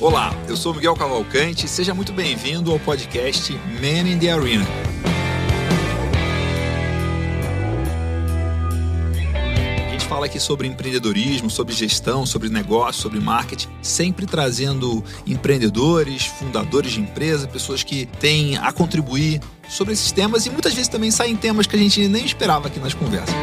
Olá, eu sou Miguel Cavalcante, seja muito bem-vindo ao podcast Man in the Arena. A gente fala aqui sobre empreendedorismo, sobre gestão, sobre negócio, sobre marketing, sempre trazendo empreendedores, fundadores de empresa, pessoas que têm a contribuir sobre esses temas e muitas vezes também saem temas que a gente nem esperava aqui nas conversas.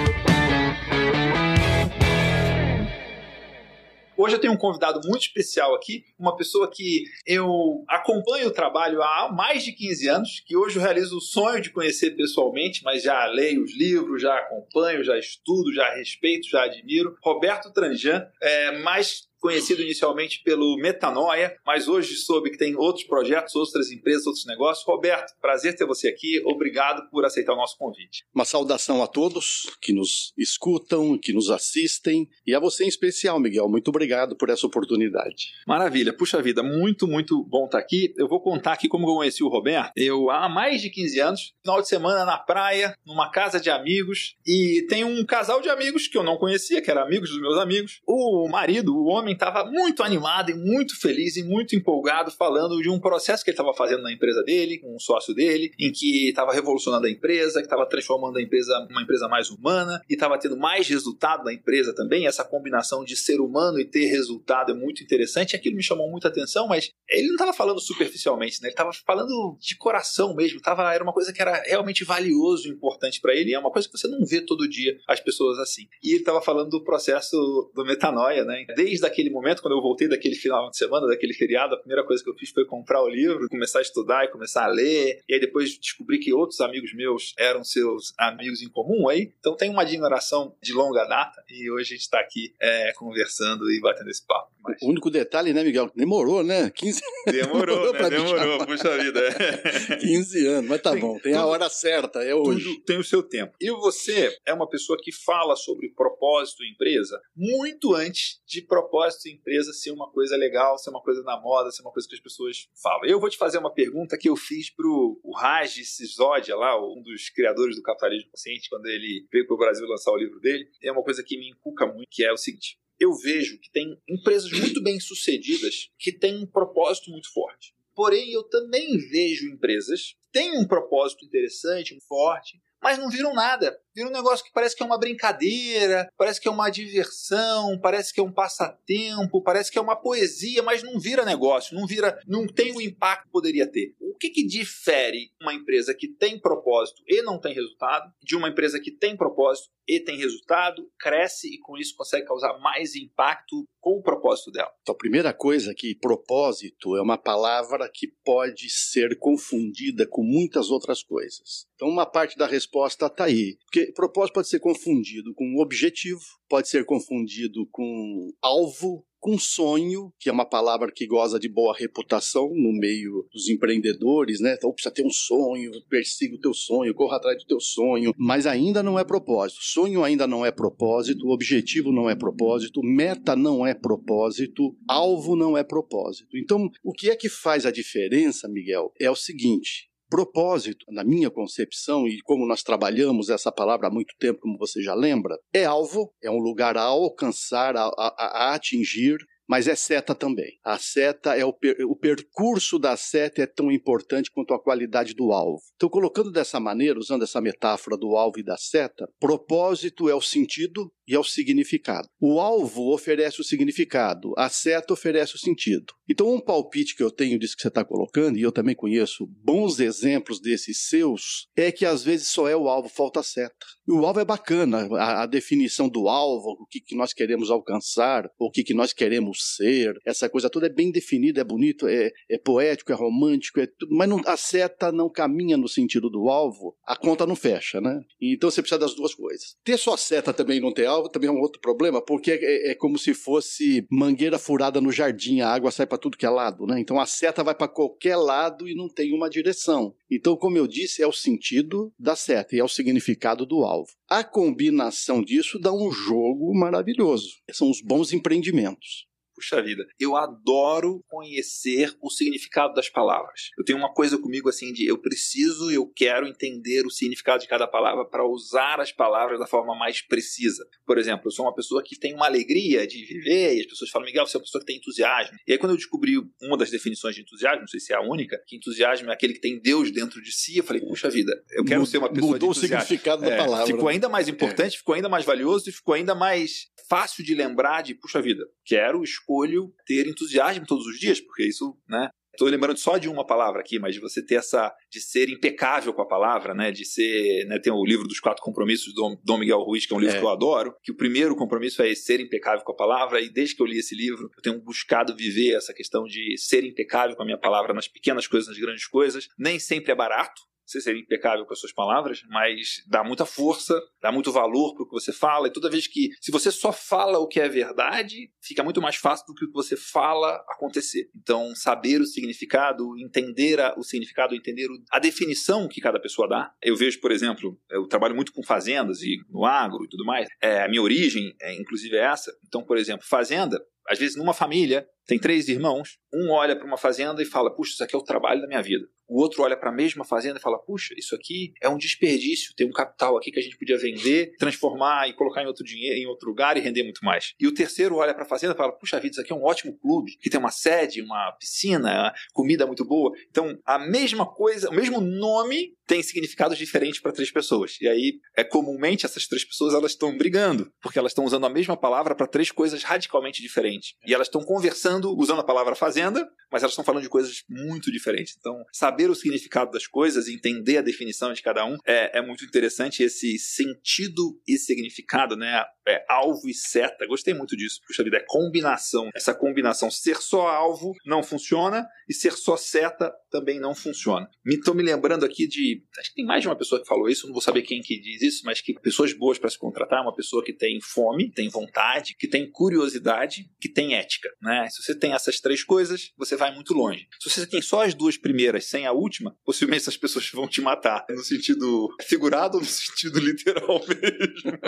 Hoje eu tenho um convidado muito especial aqui, uma pessoa que eu acompanho o trabalho há mais de 15 anos, que hoje eu realizo o sonho de conhecer pessoalmente, mas já leio os livros, já acompanho, já estudo, já respeito, já admiro. Roberto Tranjan, é, mais conhecido inicialmente pelo Metanoia, mas hoje soube que tem outros projetos, outras empresas, outros negócios. Roberto, prazer ter você aqui. Obrigado por aceitar o nosso convite. Uma saudação a todos que nos escutam, que nos assistem e a você em especial, Miguel. Muito obrigado por essa oportunidade. Maravilha. Puxa vida, muito, muito bom estar aqui. Eu vou contar aqui como eu conheci o Roberto. Eu, há mais de 15 anos, final de semana na praia, numa casa de amigos, e tem um casal de amigos que eu não conhecia, que eram amigos dos meus amigos. O marido, o homem, estava muito animado e muito feliz e muito empolgado falando de um processo que ele estava fazendo na empresa dele, com um sócio dele, em que estava revolucionando a empresa, que estava transformando a empresa uma empresa mais humana e estava tendo mais resultado na empresa também. Essa combinação de ser humano e ter resultado é muito interessante. Aquilo me chamou muita atenção, mas ele não estava falando superficialmente, né? Ele estava falando de coração mesmo. Tava, era uma coisa que era realmente valioso e importante para ele. E é uma coisa que você não vê todo dia as pessoas assim. E ele estava falando do processo do metanoia, né? Desde aquele naquele momento, quando eu voltei daquele final de semana, daquele feriado, a primeira coisa que eu fiz foi comprar o livro, começar a estudar e começar a ler. E aí depois descobri que outros amigos meus eram seus amigos em comum aí. Então tem uma admiração de longa data e hoje a gente está aqui é, conversando e batendo esse papo. O único detalhe, né, Miguel? Demorou, né? 15 Demorou, demorou, né? demorou puxa vida. 15 anos, mas tá Sim, bom, tem tudo, a hora certa, é hoje. Tudo tem o seu tempo. E você é uma pessoa que fala sobre propósito empresa muito antes de propósito empresa ser uma coisa legal, ser uma coisa na moda, ser uma coisa que as pessoas falam. Eu vou te fazer uma pergunta que eu fiz pro o Raj Sisodia, lá, um dos criadores do capitalismo consciente, quando ele veio para o Brasil lançar o livro dele. É uma coisa que me inculca muito, que é o seguinte: eu vejo que tem empresas muito bem sucedidas que têm um propósito muito forte. Porém, eu também vejo empresas que têm um propósito interessante, forte, mas não viram nada. Vira um negócio que parece que é uma brincadeira, parece que é uma diversão, parece que é um passatempo, parece que é uma poesia, mas não vira negócio, não vira, não tem o impacto que poderia ter. O que, que difere uma empresa que tem propósito e não tem resultado de uma empresa que tem propósito e tem resultado, cresce e com isso consegue causar mais impacto com o propósito dela? Então, a primeira coisa é que propósito é uma palavra que pode ser confundida com muitas outras coisas. Então, uma parte da resposta está aí. Porque propósito pode ser confundido com objetivo, pode ser confundido com alvo, com sonho, que é uma palavra que goza de boa reputação no meio dos empreendedores, né? Então precisa ter um sonho, persiga o teu sonho, corra atrás do teu sonho, mas ainda não é propósito. Sonho ainda não é propósito, objetivo não é propósito, meta não é propósito, alvo não é propósito. Então, o que é que faz a diferença, Miguel? É o seguinte: Propósito, na minha concepção, e como nós trabalhamos essa palavra há muito tempo, como você já lembra, é alvo, é um lugar a alcançar, a, a, a atingir, mas é seta também. A seta é o, per, o percurso da seta é tão importante quanto a qualidade do alvo. Então, colocando dessa maneira, usando essa metáfora do alvo e da seta, propósito é o sentido e é o significado. O alvo oferece o significado, a seta oferece o sentido. Então, um palpite que eu tenho disso que você está colocando, e eu também conheço bons exemplos desses seus, é que às vezes só é o alvo, falta a seta. E o alvo é bacana, a, a definição do alvo, o que, que nós queremos alcançar, o que, que nós queremos ser, essa coisa toda é bem definida, é bonito, é, é poético, é romântico, é tudo, mas não, a seta não caminha no sentido do alvo, a conta não fecha, né? Então você precisa das duas coisas. Ter só seta também e não ter alvo também é um outro problema, porque é, é como se fosse mangueira furada no jardim, a água sai para tudo que é lado, né? Então a seta vai para qualquer lado e não tem uma direção. Então, como eu disse, é o sentido da seta e é o significado do alvo. A combinação disso dá um jogo maravilhoso. São os bons empreendimentos. Puxa vida, eu adoro conhecer o significado das palavras. Eu tenho uma coisa comigo assim de eu preciso, eu quero entender o significado de cada palavra para usar as palavras da forma mais precisa. Por exemplo, eu sou uma pessoa que tem uma alegria de viver e as pessoas falam, Miguel, você é uma pessoa que tem entusiasmo. E aí quando eu descobri uma das definições de entusiasmo, não sei se é a única, que entusiasmo é aquele que tem Deus dentro de si, eu falei, puxa vida, eu quero ser uma pessoa Mudou o significado da é, palavra. Ficou ainda mais importante, é. ficou ainda mais valioso e ficou ainda mais fácil de lembrar de, puxa vida, quero, escolho ter entusiasmo todos os dias, porque isso, né, Estou lembrando só de uma palavra aqui, mas de você ter essa. de ser impecável com a palavra, né? De ser. Né, tem o livro dos quatro compromissos do Dom Miguel Ruiz, que é um livro é. que eu adoro, que o primeiro compromisso é ser impecável com a palavra, e desde que eu li esse livro, eu tenho buscado viver essa questão de ser impecável com a minha palavra nas pequenas coisas, nas grandes coisas. Nem sempre é barato, você ser impecável com as suas palavras, mas dá muita força, dá muito valor para o que você fala. E toda vez que, se você só fala o que é verdade, fica muito mais fácil do que o que você fala acontecer. Então, saber o significado, entender a, o significado, entender a definição que cada pessoa dá. Eu vejo, por exemplo, eu trabalho muito com fazendas e no agro e tudo mais. É, a minha origem, é, inclusive, é essa. Então, por exemplo, fazenda, às vezes numa família, tem três irmãos, um olha para uma fazenda e fala: Puxa, isso aqui é o trabalho da minha vida o outro olha para a mesma fazenda e fala: puxa, isso aqui é um desperdício, tem um capital aqui que a gente podia vender, transformar e colocar em outro dinheiro, em outro lugar e render muito mais. E o terceiro olha para a fazenda e fala: puxa vida, isso aqui é um ótimo clube, que tem uma sede, uma piscina, comida muito boa. Então, a mesma coisa, o mesmo nome tem significados diferentes para três pessoas. E aí, é comumente essas três pessoas elas estão brigando, porque elas estão usando a mesma palavra para três coisas radicalmente diferentes. E elas estão conversando usando a palavra fazenda, mas elas estão falando de coisas muito diferentes. Então, sabe saber o significado das coisas, entender a definição de cada um, é, é muito interessante esse sentido e significado, né? É, alvo e seta. Gostei muito disso. Puxa vida, é combinação. Essa combinação. Ser só alvo não funciona e ser só seta também não funciona. Estou me, lembrando aqui de. Acho que tem mais de uma pessoa que falou isso, não vou saber quem que diz isso, mas que pessoas boas para se contratar é uma pessoa que tem fome, tem vontade, que tem curiosidade, que tem ética. Né? Se você tem essas três coisas, você vai muito longe. Se você tem só as duas primeiras sem a última, possivelmente essas pessoas vão te matar. No sentido figurado ou no sentido literal mesmo.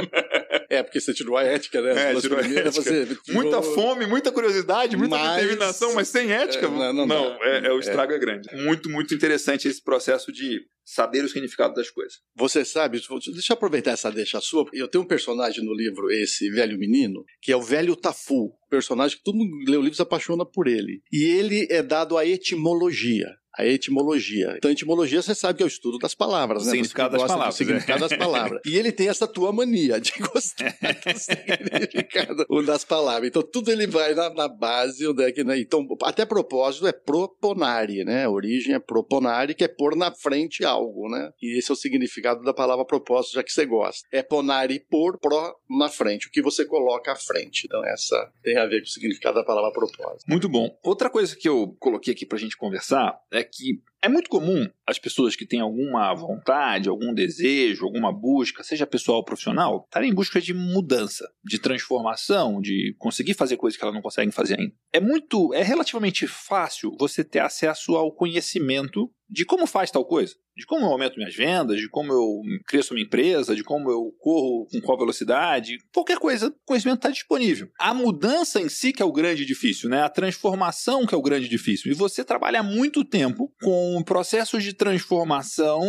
É, porque você tirou a ética, né? É, tirou a ética. Você tirou... Muita fome, muita curiosidade, muita mas... determinação, mas sem ética. É, não, não, não é, é, o estrago é. grande. Muito, muito interessante esse processo de saber o significado das coisas. Você sabe, deixa eu aproveitar essa deixa sua. Eu tenho um personagem no livro, esse velho menino, que é o velho Tafu, personagem que todo mundo lê o livro se apaixona por ele. E ele é dado a etimologia a etimologia. Então, etimologia você sabe que é o estudo das palavras, né? Significado das palavras. significado das palavras. E ele tem essa tua mania de gostar do significado das palavras. Então, tudo ele vai na, na base onde é que. Né? Então, até propósito é proponare, né? A origem é proponare, que é pôr na frente algo, né? E esse é o significado da palavra propósito, já que você gosta. É ponare por pro na frente, o que você coloca à frente. Então, essa tem a ver com o significado da palavra propósito. Muito bom. Outra coisa que eu coloquei aqui pra gente conversar é que é muito comum as pessoas que têm alguma vontade, algum desejo, alguma busca, seja pessoal ou profissional, estarem em busca de mudança, de transformação, de conseguir fazer coisas que elas não conseguem fazer ainda. É muito, é relativamente fácil você ter acesso ao conhecimento de como faz tal coisa, de como eu aumento minhas vendas, de como eu cresço minha empresa, de como eu corro com qual velocidade, qualquer coisa, o conhecimento está disponível. A mudança em si que é o grande difícil, né? A transformação que é o grande difícil. E você trabalha muito tempo com processos de transformação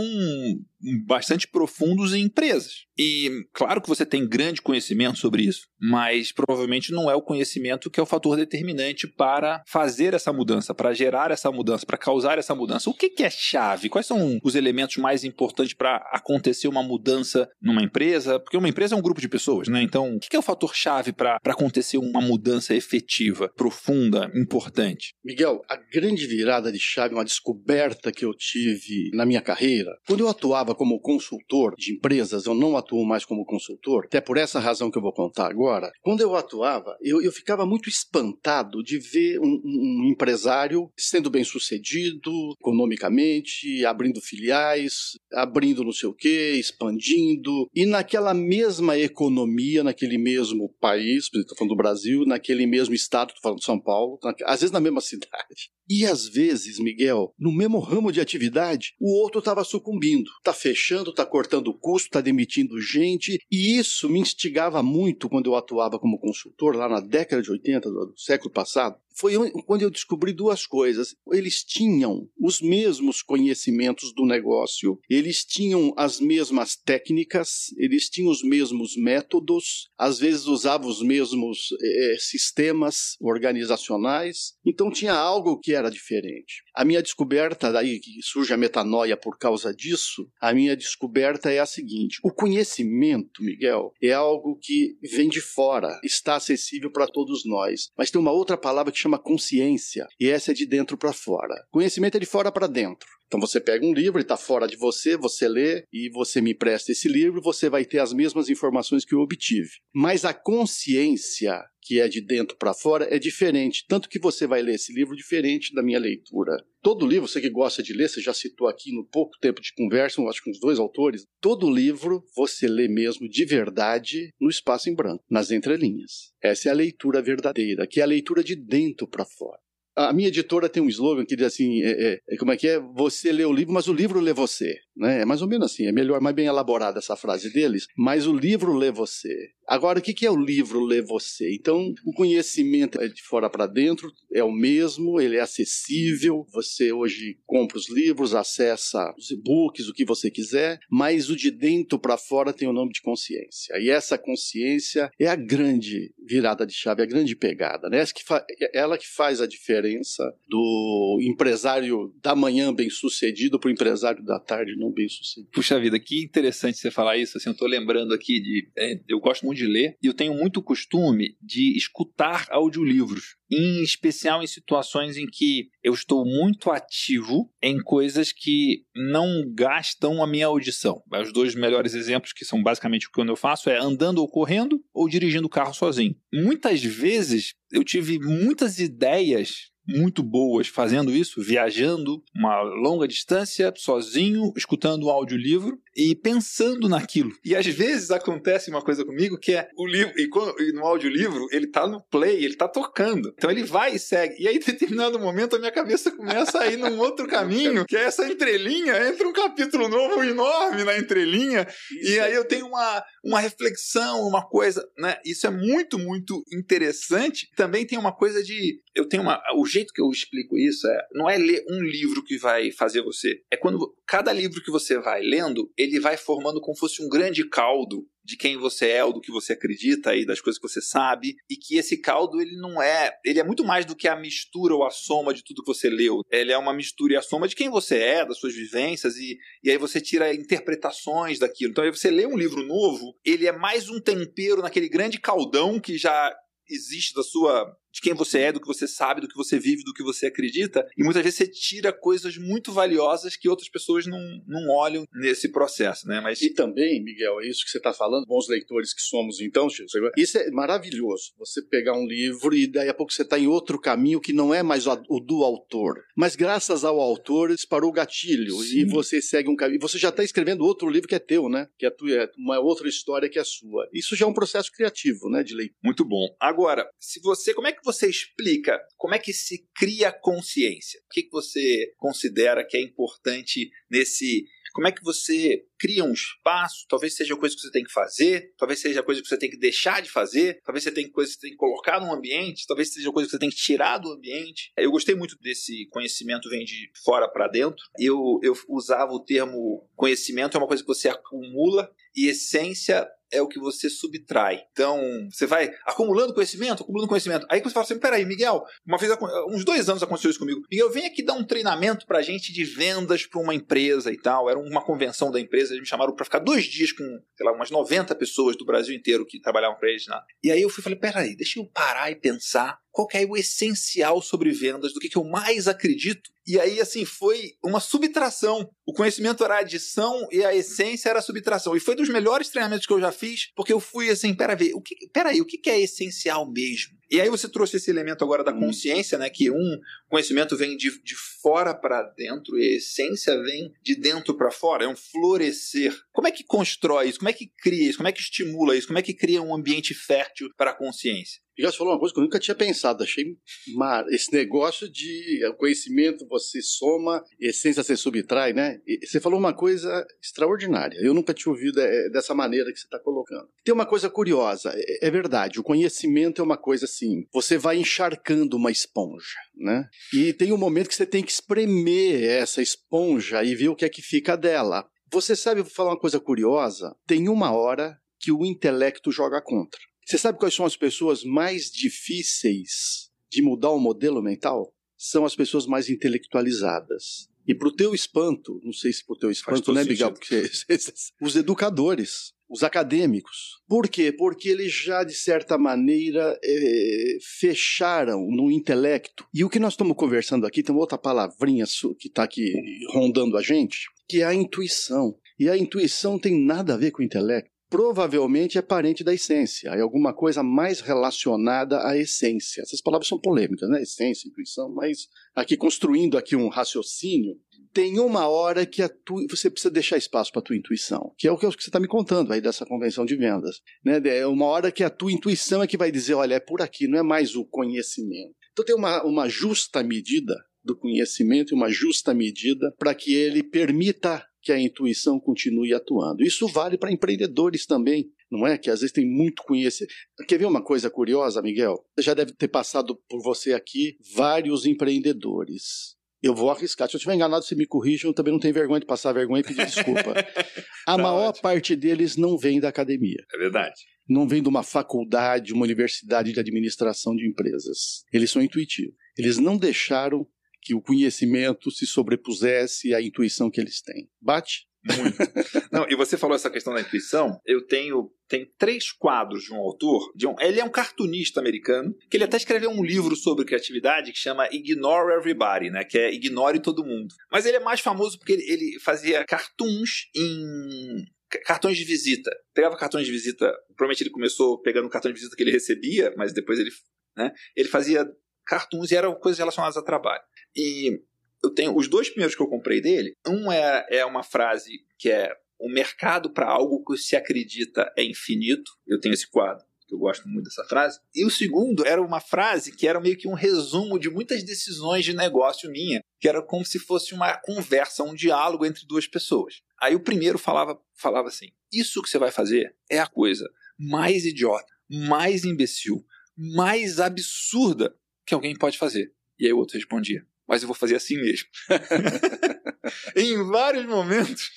bastante profundos em empresas. E claro que você tem grande conhecimento sobre isso, mas provavelmente não é o conhecimento que é o fator determinante para fazer essa mudança, para gerar essa mudança, para causar essa mudança. O que, que é chave? Quais são os elementos mais importantes para acontecer uma mudança numa empresa? Porque uma empresa é um grupo de pessoas, né? Então, o que, que é o fator chave para acontecer uma mudança efetiva, profunda, importante? Miguel, a grande virada de chave, uma descoberta que eu tive na minha carreira, quando eu atuava atuava como consultor de empresas, eu não atuo mais como consultor, até por essa razão que eu vou contar agora. Quando eu atuava, eu, eu ficava muito espantado de ver um, um empresário sendo bem sucedido economicamente, abrindo filiais, abrindo não sei o quê, expandindo, e naquela mesma economia, naquele mesmo país, estou falando do Brasil, naquele mesmo estado, estou falando de São Paulo, às vezes na mesma cidade, E às vezes, Miguel, no mesmo ramo de atividade, o outro estava sucumbindo. Está fechando, está cortando custo, está demitindo gente. E isso me instigava muito quando eu atuava como consultor lá na década de 80 do século passado foi quando eu descobri duas coisas. Eles tinham os mesmos conhecimentos do negócio, eles tinham as mesmas técnicas, eles tinham os mesmos métodos, às vezes usavam os mesmos é, sistemas organizacionais. Então tinha algo que era diferente. A minha descoberta, daí que surge a metanoia por causa disso, a minha descoberta é a seguinte: o conhecimento, Miguel, é algo que vem de fora, está acessível para todos nós. Mas tem uma outra palavra que chama consciência, e essa é de dentro para fora. Conhecimento é de fora para dentro. Então você pega um livro, ele está fora de você, você lê e você me presta esse livro, você vai ter as mesmas informações que eu obtive. Mas a consciência, que é de dentro para fora, é diferente. Tanto que você vai ler esse livro diferente da minha leitura. Todo livro, você que gosta de ler, você já citou aqui no pouco tempo de conversa, acho que uns dois autores, todo livro você lê mesmo de verdade no espaço em branco, nas entrelinhas. Essa é a leitura verdadeira, que é a leitura de dentro para fora. A minha editora tem um slogan que diz assim: é, é, como é que é? Você lê o livro, mas o livro lê você. Né? É mais ou menos assim, é melhor, mais bem elaborada essa frase deles, mas o livro lê você. Agora, o que é o livro lê você? Então, o conhecimento é de fora para dentro, é o mesmo, ele é acessível, você hoje compra os livros, acessa os e-books, o que você quiser, mas o de dentro para fora tem o nome de consciência. E essa consciência é a grande virada de chave, a grande pegada. Né? Essa que é ela que faz a diferença do empresário da manhã bem sucedido para o empresário da tarde não bem sucedido. Puxa vida, que interessante você falar isso. Assim, eu estou lembrando aqui de. É, eu gosto muito de ler e eu tenho muito costume de escutar audiolivros, em especial em situações em que eu estou muito ativo em coisas que não gastam a minha audição. Os dois melhores exemplos, que são basicamente o que eu faço, é andando ou correndo ou dirigindo o carro sozinho. Muitas vezes eu tive muitas ideias muito boas fazendo isso, viajando uma longa distância, sozinho, escutando um audiolivro e pensando naquilo. E às vezes acontece uma coisa comigo que é o livro, e, quando, e no audiolivro ele tá no play, ele tá tocando. Então ele vai e segue. E aí, em determinado momento, a minha cabeça começa a ir num outro caminho, que é essa entrelinha, entra um capítulo novo enorme na entrelinha, Isso. e aí eu tenho uma, uma reflexão, uma coisa, né? Isso é muito, muito interessante. Também tem uma coisa de. Eu tenho uma. O jeito que eu explico isso é. Não é ler um livro que vai fazer você. É quando cada livro que você vai lendo, ele vai formando como fosse um grande caldo de quem você é ou do que você acredita e das coisas que você sabe e que esse caldo ele não é ele é muito mais do que a mistura ou a soma de tudo que você leu ele é uma mistura e a soma de quem você é das suas vivências e, e aí você tira interpretações daquilo então aí você lê um livro novo ele é mais um tempero naquele grande caldão que já existe da sua de quem você é, do que você sabe, do que você vive, do que você acredita. E muitas vezes você tira coisas muito valiosas que outras pessoas não, não olham nesse processo, né? Mas... E também, Miguel, é isso que você está falando, bons leitores que somos então, Chico, isso é maravilhoso. Você pegar um livro e daí a pouco você está em outro caminho que não é mais o do autor. Mas graças ao autor disparou o gatilho Sim. e você segue um caminho. Você já está escrevendo outro livro que é teu, né? Que é, tua, é uma outra história que é sua. Isso já é um processo criativo, né? De leitura. Muito bom. Agora, se você. Como é que que você explica como é que se cria consciência? O que, que você considera que é importante nesse. Como é que você cria um espaço? Talvez seja coisa que você tem que fazer, talvez seja coisa que você tem que deixar de fazer, talvez você tenha coisa que você tem que colocar no ambiente, talvez seja coisa que você tem que tirar do ambiente. Eu gostei muito desse conhecimento vem de fora para dentro. Eu, eu usava o termo conhecimento é uma coisa que você acumula e essência é o que você subtrai. Então, você vai acumulando conhecimento, acumulando conhecimento. Aí você fala assim: peraí, Miguel, uma vez, uns dois anos aconteceu isso comigo. Miguel, vem aqui dar um treinamento pra gente de vendas para uma empresa e tal. Era uma convenção da empresa, eles me chamaram para ficar dois dias com, sei lá, umas 90 pessoas do Brasil inteiro que trabalhavam para eles lá. E aí eu fui falei: peraí, deixa eu parar e pensar qual que é o essencial sobre vendas, do que, que eu mais acredito. E aí, assim, foi uma subtração. O conhecimento era a adição e a essência era a subtração. E foi dos melhores treinamentos que eu já fiz, porque eu fui assim, pera, ver, o que, peraí, o que, que é essencial mesmo? E aí você trouxe esse elemento agora da hum. consciência, né? Que um conhecimento vem de, de fora para dentro e a essência vem de dentro para fora. É um florescer. Como é que constrói isso? Como é que cria isso? Como é que estimula isso? Como é que cria um ambiente fértil para a consciência? Você falou uma coisa que eu nunca tinha pensado. Achei mar... esse negócio de conhecimento você soma, essência você subtrai, né? Você falou uma coisa extraordinária. Eu nunca tinha ouvido é, dessa maneira que você está colocando. Tem uma coisa curiosa. É, é verdade. O conhecimento é uma coisa assim. Você vai encharcando uma esponja, né? E tem um momento que você tem que espremer essa esponja e ver o que é que fica dela. Você sabe, vou falar uma coisa curiosa. Tem uma hora que o intelecto joga contra. Você sabe quais são as pessoas mais difíceis de mudar o modelo mental? São as pessoas mais intelectualizadas. E para o teu espanto, não sei se para o teu espanto, né, Miguel? Porque os educadores, os acadêmicos. Por quê? Porque eles já, de certa maneira, é, fecharam no intelecto. E o que nós estamos conversando aqui, tem uma outra palavrinha que está aqui rondando a gente, que é a intuição. E a intuição tem nada a ver com o intelecto provavelmente é parente da essência, é alguma coisa mais relacionada à essência. Essas palavras são polêmicas, né? Essência, intuição, mas aqui construindo aqui um raciocínio, tem uma hora que tu, você precisa deixar espaço para a tua intuição, que é o que você está me contando aí dessa convenção de vendas. Né? É uma hora que a tua intuição é que vai dizer, olha, é por aqui, não é mais o conhecimento. Então tem uma, uma justa medida do conhecimento e uma justa medida para que ele permita que a intuição continue atuando. Isso vale para empreendedores também, não é? Que às vezes tem muito conhecimento. Quer ver uma coisa curiosa, Miguel? Já deve ter passado por você aqui vários empreendedores. Eu vou arriscar. Se eu estiver enganado, você me corrija. Eu também não tenho vergonha de passar vergonha e pedir desculpa. a tá maior ótimo. parte deles não vem da academia. É verdade. Não vem de uma faculdade, uma universidade de administração de empresas. Eles são intuitivos. Eles não deixaram que o conhecimento se sobrepusesse à intuição que eles têm. Bate? Muito. Não, e você falou essa questão da intuição. Eu tenho tem três quadros de um autor. De um, ele é um cartunista americano que ele até escreveu um livro sobre criatividade que chama Ignore Everybody, né? Que é Ignore todo mundo. Mas ele é mais famoso porque ele, ele fazia cartoons em cartões de visita. Pegava cartões de visita. Provavelmente ele começou pegando o cartão de visita que ele recebia, mas depois ele, né? Ele fazia cartoons e eram coisas relacionadas a trabalho. E eu tenho os dois primeiros que eu comprei dele. Um é, é uma frase que é o mercado para algo que se acredita é infinito. Eu tenho esse quadro que eu gosto muito dessa frase. E o segundo era uma frase que era meio que um resumo de muitas decisões de negócio minha, que era como se fosse uma conversa, um diálogo entre duas pessoas. Aí o primeiro falava, falava assim: Isso que você vai fazer é a coisa mais idiota, mais imbecil, mais absurda que alguém pode fazer. E aí o outro respondia: mas eu vou fazer assim mesmo. em vários momentos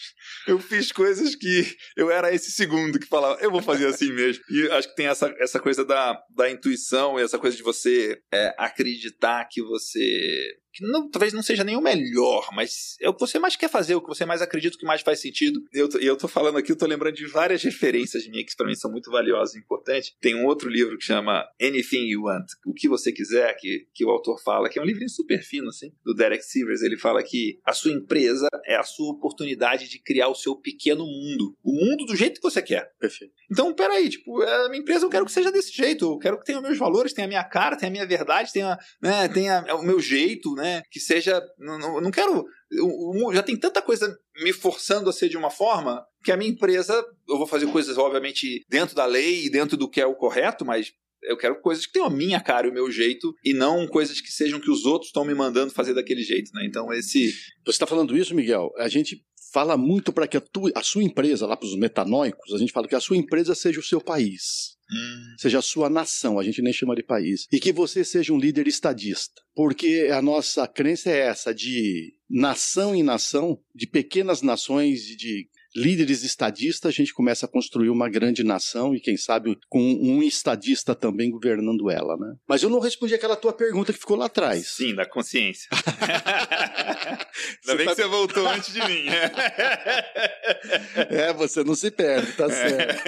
eu fiz coisas que eu era esse segundo que falava, eu vou fazer assim mesmo. E acho que tem essa, essa coisa da, da intuição, essa coisa de você é, acreditar que você que não, talvez não seja nem o melhor, mas é o que você mais quer fazer, o que você mais acredita que mais faz sentido. E eu, eu tô falando aqui, eu tô lembrando de várias referências minhas que para mim são muito valiosas e importantes. Tem um outro livro que chama Anything You Want, O Que Você Quiser, que, que o autor fala, que é um livrinho super fino, assim, do Derek Sivers. Ele fala que a sua empresa é a sua oportunidade de criar o seu pequeno mundo. O mundo do jeito que você quer. Perfeito. Então, peraí, tipo, a minha empresa eu quero que seja desse jeito. Eu quero que tenha meus valores, tenha a minha cara, tenha a minha verdade, tenha, né, tenha o meu jeito, né? Que seja. Não, não quero. Já tem tanta coisa me forçando a ser de uma forma que a minha empresa. Eu vou fazer coisas, obviamente, dentro da lei e dentro do que é o correto, mas eu quero coisas que tenham a minha cara e o meu jeito e não coisas que sejam que os outros estão me mandando fazer daquele jeito, né? Então esse. Você está falando isso, Miguel? A gente fala muito para que a, tua, a sua empresa, lá para os metanóicos, a gente fala que a sua empresa seja o seu país. Hum. Seja a sua nação, a gente nem chama de país. E que você seja um líder estadista. Porque a nossa crença é essa, de nação em nação, de pequenas nações, de líderes estadistas, a gente começa a construir uma grande nação e, quem sabe, com um estadista também governando ela, né? Mas eu não respondi aquela tua pergunta que ficou lá atrás. Sim, da consciência. Ainda bem tá... que você voltou antes de mim. é, você não se perde, tá certo.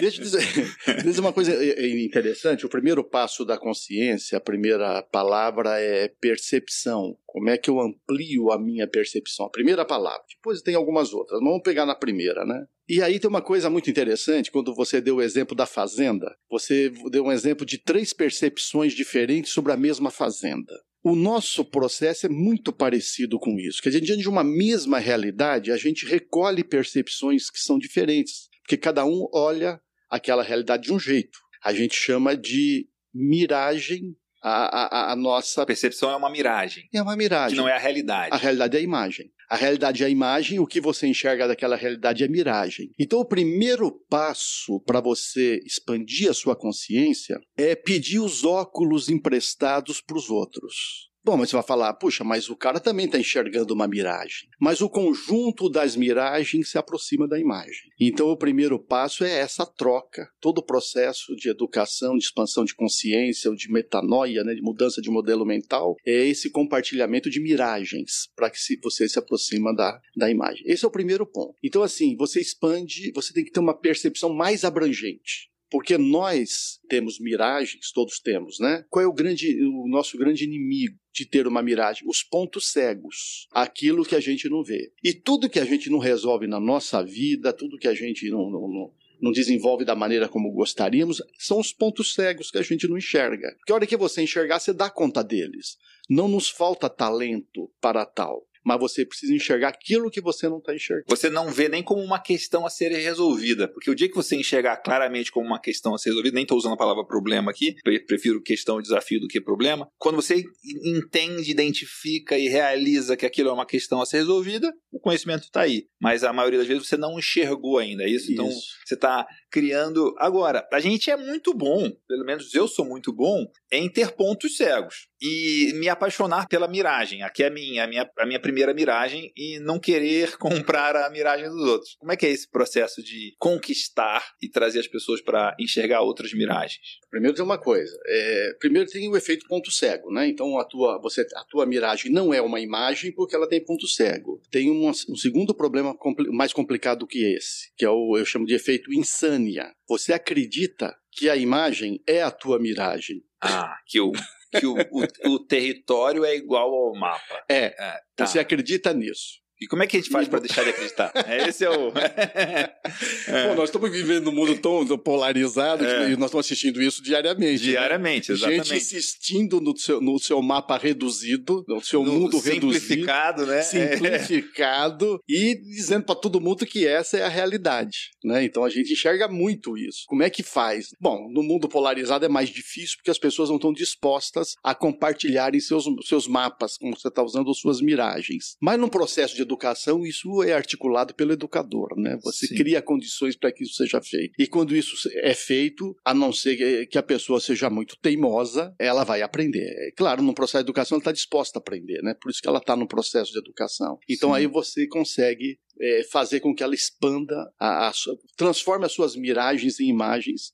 Deixa eu dizer, dizer uma coisa interessante. O primeiro passo da consciência, a primeira palavra é percepção. Como é que eu amplio a minha percepção? A primeira palavra. Depois tem algumas outras. Vamos pegar na primeira, né? E aí tem uma coisa muito interessante, quando você deu o exemplo da fazenda, você deu um exemplo de três percepções diferentes sobre a mesma fazenda. O nosso processo é muito parecido com isso. Dizer, diante de uma mesma realidade, a gente recolhe percepções que são diferentes, porque cada um olha aquela realidade de um jeito. A gente chama de miragem a, a, a, nossa. A percepção é uma miragem. É uma miragem. Que não é a realidade. A realidade é a imagem. A realidade é a imagem, o que você enxerga daquela realidade é miragem. Então, o primeiro passo para você expandir a sua consciência é pedir os óculos emprestados para os outros. Bom, mas você vai falar, puxa, mas o cara também está enxergando uma miragem. Mas o conjunto das miragens se aproxima da imagem. Então, o primeiro passo é essa troca. Todo o processo de educação, de expansão de consciência, ou de metanoia, né, de mudança de modelo mental, é esse compartilhamento de miragens para que você se aproxima da, da imagem. Esse é o primeiro ponto. Então, assim, você expande, você tem que ter uma percepção mais abrangente. Porque nós temos miragens, todos temos, né? Qual é o grande, o nosso grande inimigo de ter uma miragem? Os pontos cegos, aquilo que a gente não vê. E tudo que a gente não resolve na nossa vida, tudo que a gente não, não, não não desenvolve da maneira como gostaríamos, são os pontos cegos que a gente não enxerga. Porque a hora que você enxergar, você dá conta deles. Não nos falta talento para tal mas você precisa enxergar aquilo que você não está enxergando. Você não vê nem como uma questão a ser resolvida, porque o dia que você enxergar claramente como uma questão a ser resolvida, nem estou usando a palavra problema aqui, prefiro questão e desafio do que problema, quando você entende, identifica e realiza que aquilo é uma questão a ser resolvida, o conhecimento está aí. Mas a maioria das vezes você não enxergou ainda é isso. Então você está criando. Agora, a gente é muito bom, pelo menos eu sou muito bom, em ter pontos cegos e me apaixonar pela miragem. Aqui é a minha, a minha, a minha primeira miragem e não querer comprar a miragem dos outros. Como é que é esse processo de conquistar e trazer as pessoas para enxergar outras miragens? Primeiro tem uma coisa. É, primeiro tem o efeito ponto cego, né? Então a tua, você, a tua miragem não é uma imagem porque ela tem ponto cego. Tem um, um segundo problema compl mais complicado que esse, que é o eu chamo de efeito insânia. Você acredita que a imagem é a tua miragem. Ah, que o que o, o, o, território é igual ao mapa. É, é tá. você acredita nisso. E como é que a gente faz para deixar de acreditar? É, esse é o. é. Bom, nós estamos vivendo num mundo tão polarizado é. e nós estamos assistindo isso diariamente. Né? Diariamente, né? exatamente. Gente insistindo no seu, no seu mapa reduzido, no seu no mundo simplificado, reduzido. Né? Simplificado. E dizendo para todo mundo que essa é a realidade. Né? Então a gente enxerga muito isso. Como é que faz? Bom, no mundo polarizado é mais difícil porque as pessoas não estão dispostas a compartilharem seus, seus mapas, como você está usando, suas miragens. Mas num processo de educação, isso é articulado pelo educador, né? Você Sim. cria condições para que isso seja feito. E quando isso é feito, a não ser que a pessoa seja muito teimosa, ela vai aprender. É claro, no processo de educação ela está disposta a aprender, né? Por isso que ela está no processo de educação. Então Sim. aí você consegue é, fazer com que ela expanda, a, a, transforme as suas miragens em imagens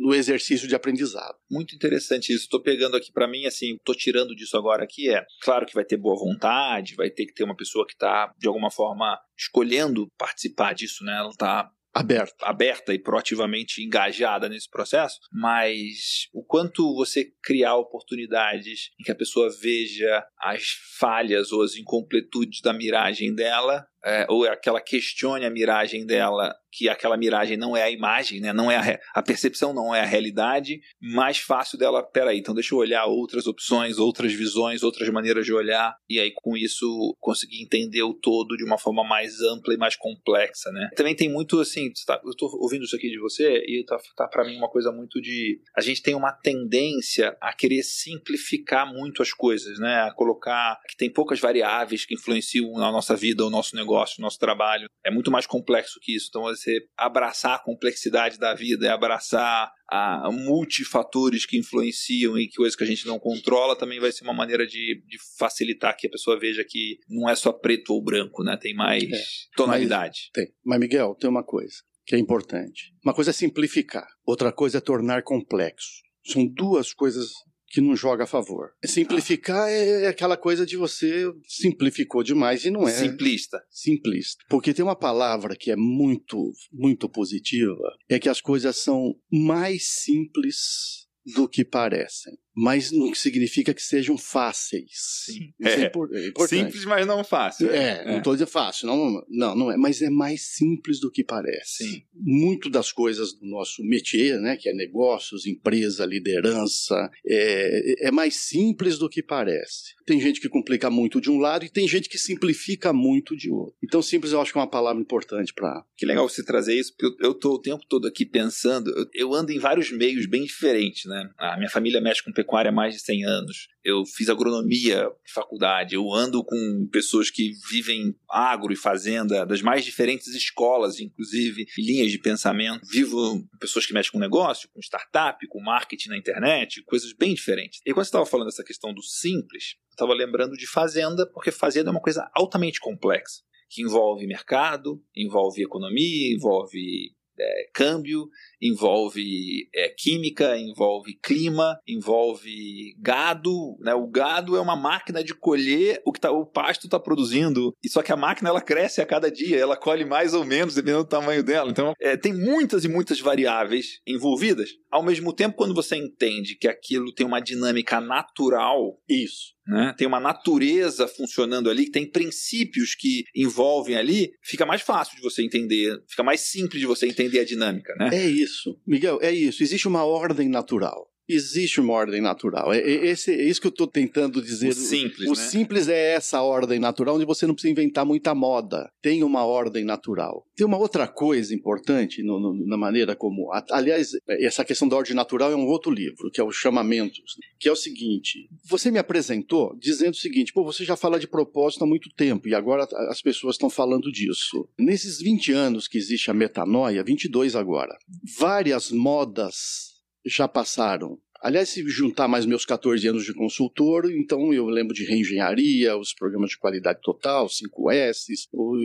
no exercício de aprendizado. Muito interessante isso. Estou pegando aqui para mim, assim, estou tirando disso agora aqui é, claro que vai ter boa vontade, vai ter que ter uma pessoa que está de alguma forma escolhendo participar disso, né? Ela está aberta. aberta e proativamente engajada nesse processo, mas o quanto você criar oportunidades em que a pessoa veja as falhas ou as incompletudes da miragem dela é, ou é aquela questione a miragem dela, que aquela miragem não é a imagem, né? não é a, a percepção, não é a realidade, mais fácil dela, peraí, então deixa eu olhar outras opções, outras visões, outras maneiras de olhar, e aí com isso conseguir entender o todo de uma forma mais ampla e mais complexa, né? Também tem muito assim, tá, eu estou ouvindo isso aqui de você, e tá, tá para mim uma coisa muito de. A gente tem uma tendência a querer simplificar muito as coisas, né? A colocar que tem poucas variáveis que influenciam na nossa vida, o nosso negócio negócio, nosso trabalho. É muito mais complexo que isso. Então, você abraçar a complexidade da vida, é abraçar a multifatores que influenciam e coisas que a gente não controla, também vai ser uma maneira de, de facilitar que a pessoa veja que não é só preto ou branco, né? Tem mais é, tonalidade. Mas, tem. Mas, Miguel, tem uma coisa que é importante. Uma coisa é simplificar, outra coisa é tornar complexo. São duas coisas que não joga a favor. Simplificar é aquela coisa de você simplificou demais e não é. Simplista. Simplista. Porque tem uma palavra que é muito, muito positiva, é que as coisas são mais simples do que parecem. Mas não significa que sejam fáceis. Sim. Isso é, É. impor- é importante. Simples, mas não fácil. É, não estou dizendo fácil, não, não, não é, mas é mais simples do que parece. Sim. Muito das coisas do nosso métier, né, que é negócios, empresa, liderança, é, é mais simples do que parece. Tem gente que complica muito de um lado e tem gente que simplifica muito de outro. Então, simples eu acho que é uma palavra importante para. Que legal você trazer isso, porque eu, tô o tempo todo aqui pensando, eu, eu ando em vários meios bem diferentes, né? A minha família mexe com pecuária há mais de 100 anos. Eu fiz agronomia de faculdade, eu ando com pessoas que vivem agro e fazenda, das mais diferentes escolas, inclusive, linhas de pensamento. Vivo pessoas que mexem com negócio, com startup, com marketing na internet, coisas bem diferentes. E quando você estava falando dessa questão do simples, eu estava lembrando de fazenda, porque fazenda é uma coisa altamente complexa que envolve mercado, envolve economia, envolve é, câmbio, envolve é, química, envolve clima, envolve gado. Né? O gado é uma máquina de colher o que tá, o pasto está produzindo. E só que a máquina ela cresce a cada dia, ela colhe mais ou menos dependendo do tamanho dela. Então é, tem muitas e muitas variáveis envolvidas. Ao mesmo tempo, quando você entende que aquilo tem uma dinâmica natural Isso. Né? tem uma natureza funcionando ali, tem princípios que envolvem ali, fica mais fácil de você entender, fica mais simples de você entender a dinâmica, né? É isso. Miguel, é isso. Existe uma ordem natural. Existe uma ordem natural. É, é- esse, é isso que eu estou tentando dizer. O simples, O né? simples é essa ordem natural, onde você não precisa inventar muita moda. Tem uma ordem natural. Tem uma outra coisa importante no- no- na maneira como. Aliás, essa questão da ordem natural é um outro livro, que é o Chamamentos, que é o seguinte: você me apresentou dizendo o seguinte, pô, você já fala de propósito há muito tempo e agora as pessoas estão falando disso. Nesses 20 anos que existe a metanoia, 22 agora, várias modas já passaram. Aliás, se juntar mais meus 14 anos de consultor, então eu lembro de reengenharia, os programas de qualidade total, 5S, o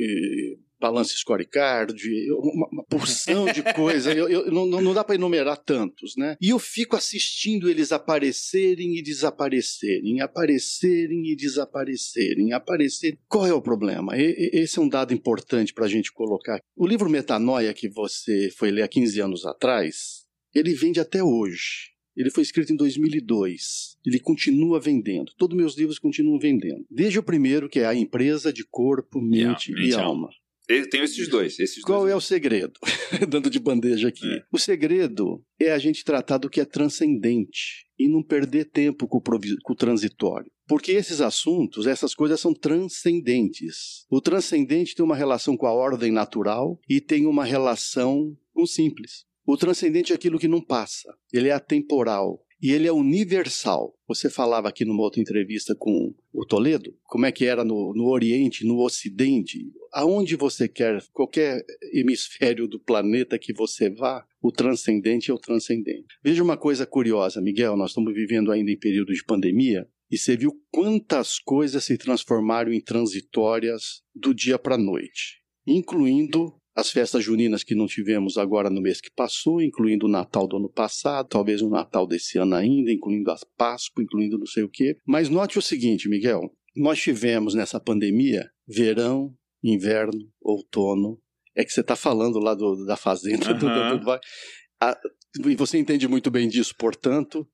Balance Scorecard, uma, uma porção de coisa. Eu, eu- não, não dá para enumerar tantos, né? E eu fico assistindo eles aparecerem e desaparecerem, aparecerem e desaparecerem, aparecerem. Qual é o problema? E- esse é um dado importante para a gente colocar. O livro Metanoia que você foi ler há 15 anos atrás, ele vende até hoje. Ele foi escrito em 2002. Ele continua vendendo. Todos meus livros continuam vendendo. Desde o primeiro, que é a empresa de corpo, mente mente e e alma. Eu tenho esses dois. Esses Qual dois. é o segredo? Dando de bandeja aqui. É. O segredo é a gente tratar do que é transcendente e não perder tempo com o, com o transitório. Porque esses assuntos, essas coisas são transcendentes. O transcendente tem uma relação com a ordem natural e tem uma relação com o simples. O transcendente é aquilo que não passa, ele é atemporal e ele é universal. Você falava aqui numa outra entrevista com o Toledo, como é que era no, no Oriente, no Ocidente, aonde você quer, qualquer hemisfério do planeta que você vá, o transcendente é o transcendente. Veja uma coisa curiosa, Miguel, nós estamos vivendo ainda em período de pandemia, e você viu quantas coisas se transformaram em transitórias do dia para a noite, incluindo as festas juninas que não tivemos agora no mês que passou, incluindo o Natal do ano passado, talvez o Natal desse ano ainda, incluindo a Páscoa, incluindo não sei o quê. Mas note o seguinte, Miguel, nós tivemos nessa pandemia verão, inverno, outono. É que você está falando lá do- da fazenda, do- do- do- vai- a- e você entende muito bem disso, portanto,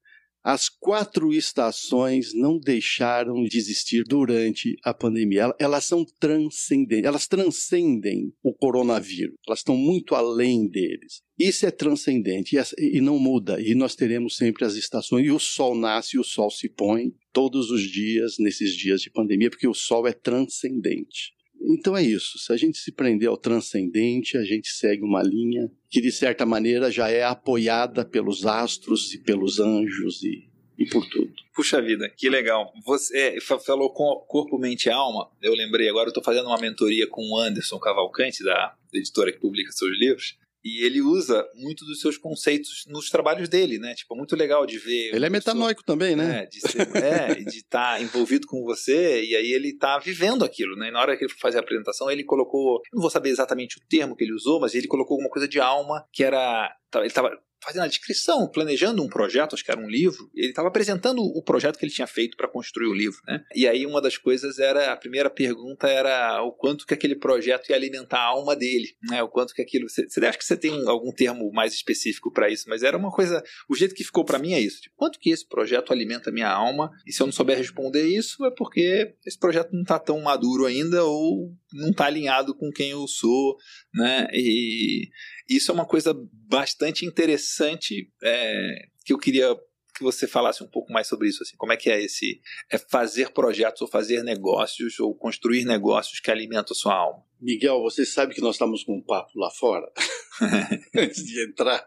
as quatro estações não deixaram de existir durante a pandemia. El- Elas são transcendentes, elas transcendem o coronavírus, elas estão muito além deles. Isso é transcendente e não muda, e nós teremos sempre as estações. E o sol nasce e o sol se põe todos os dias, nesses dias de pandemia, porque o sol é transcendente. Então é isso. Se a gente se prender ao transcendente, a gente segue uma linha que, de certa maneira, já é apoiada pelos astros e pelos anjos e, e por tudo. Puxa vida, que legal. Você é, fa- falou com corpo, mente e alma. Eu lembrei agora, eu estou fazendo uma mentoria com o Anderson Cavalcante, da editora que publica seus livros. E ele usa muito dos seus conceitos nos trabalhos dele, né? Tipo, muito legal de ver. Ele é uma pessoa- metanoico também, né? É, de ser- é, de estar envolvido com você, e aí ele está vivendo aquilo, né? E na hora que ele foi fazer a apresentação, ele colocou, eu não vou saber exatamente o termo que ele usou, mas ele colocou alguma coisa de alma, que era, tá- ele estava fazendo a descrição, planejando um projeto, acho que era um livro, ele estava apresentando o projeto que ele tinha feito para construir o livro, né? E aí uma das coisas era, a primeira pergunta era o quanto que aquele projeto ia alimentar a alma dele, né? O quanto que aquilo, você, você acha que você tem algum termo mais específico para isso, mas era uma coisa, o jeito que ficou para mim é isso, tipo, quanto que esse projeto alimenta a minha alma? E se eu não souber responder isso, é porque esse projeto não está tão maduro ainda ou não está alinhado com quem eu sou, né? E isso é uma coisa bastante interessante é, que eu queria que você falasse um pouco mais sobre isso, assim, como é que é esse é fazer projetos ou fazer negócios ou construir negócios que alimentam a sua alma. Miguel, você sabe que nós estamos com um papo lá fora antes de entrar.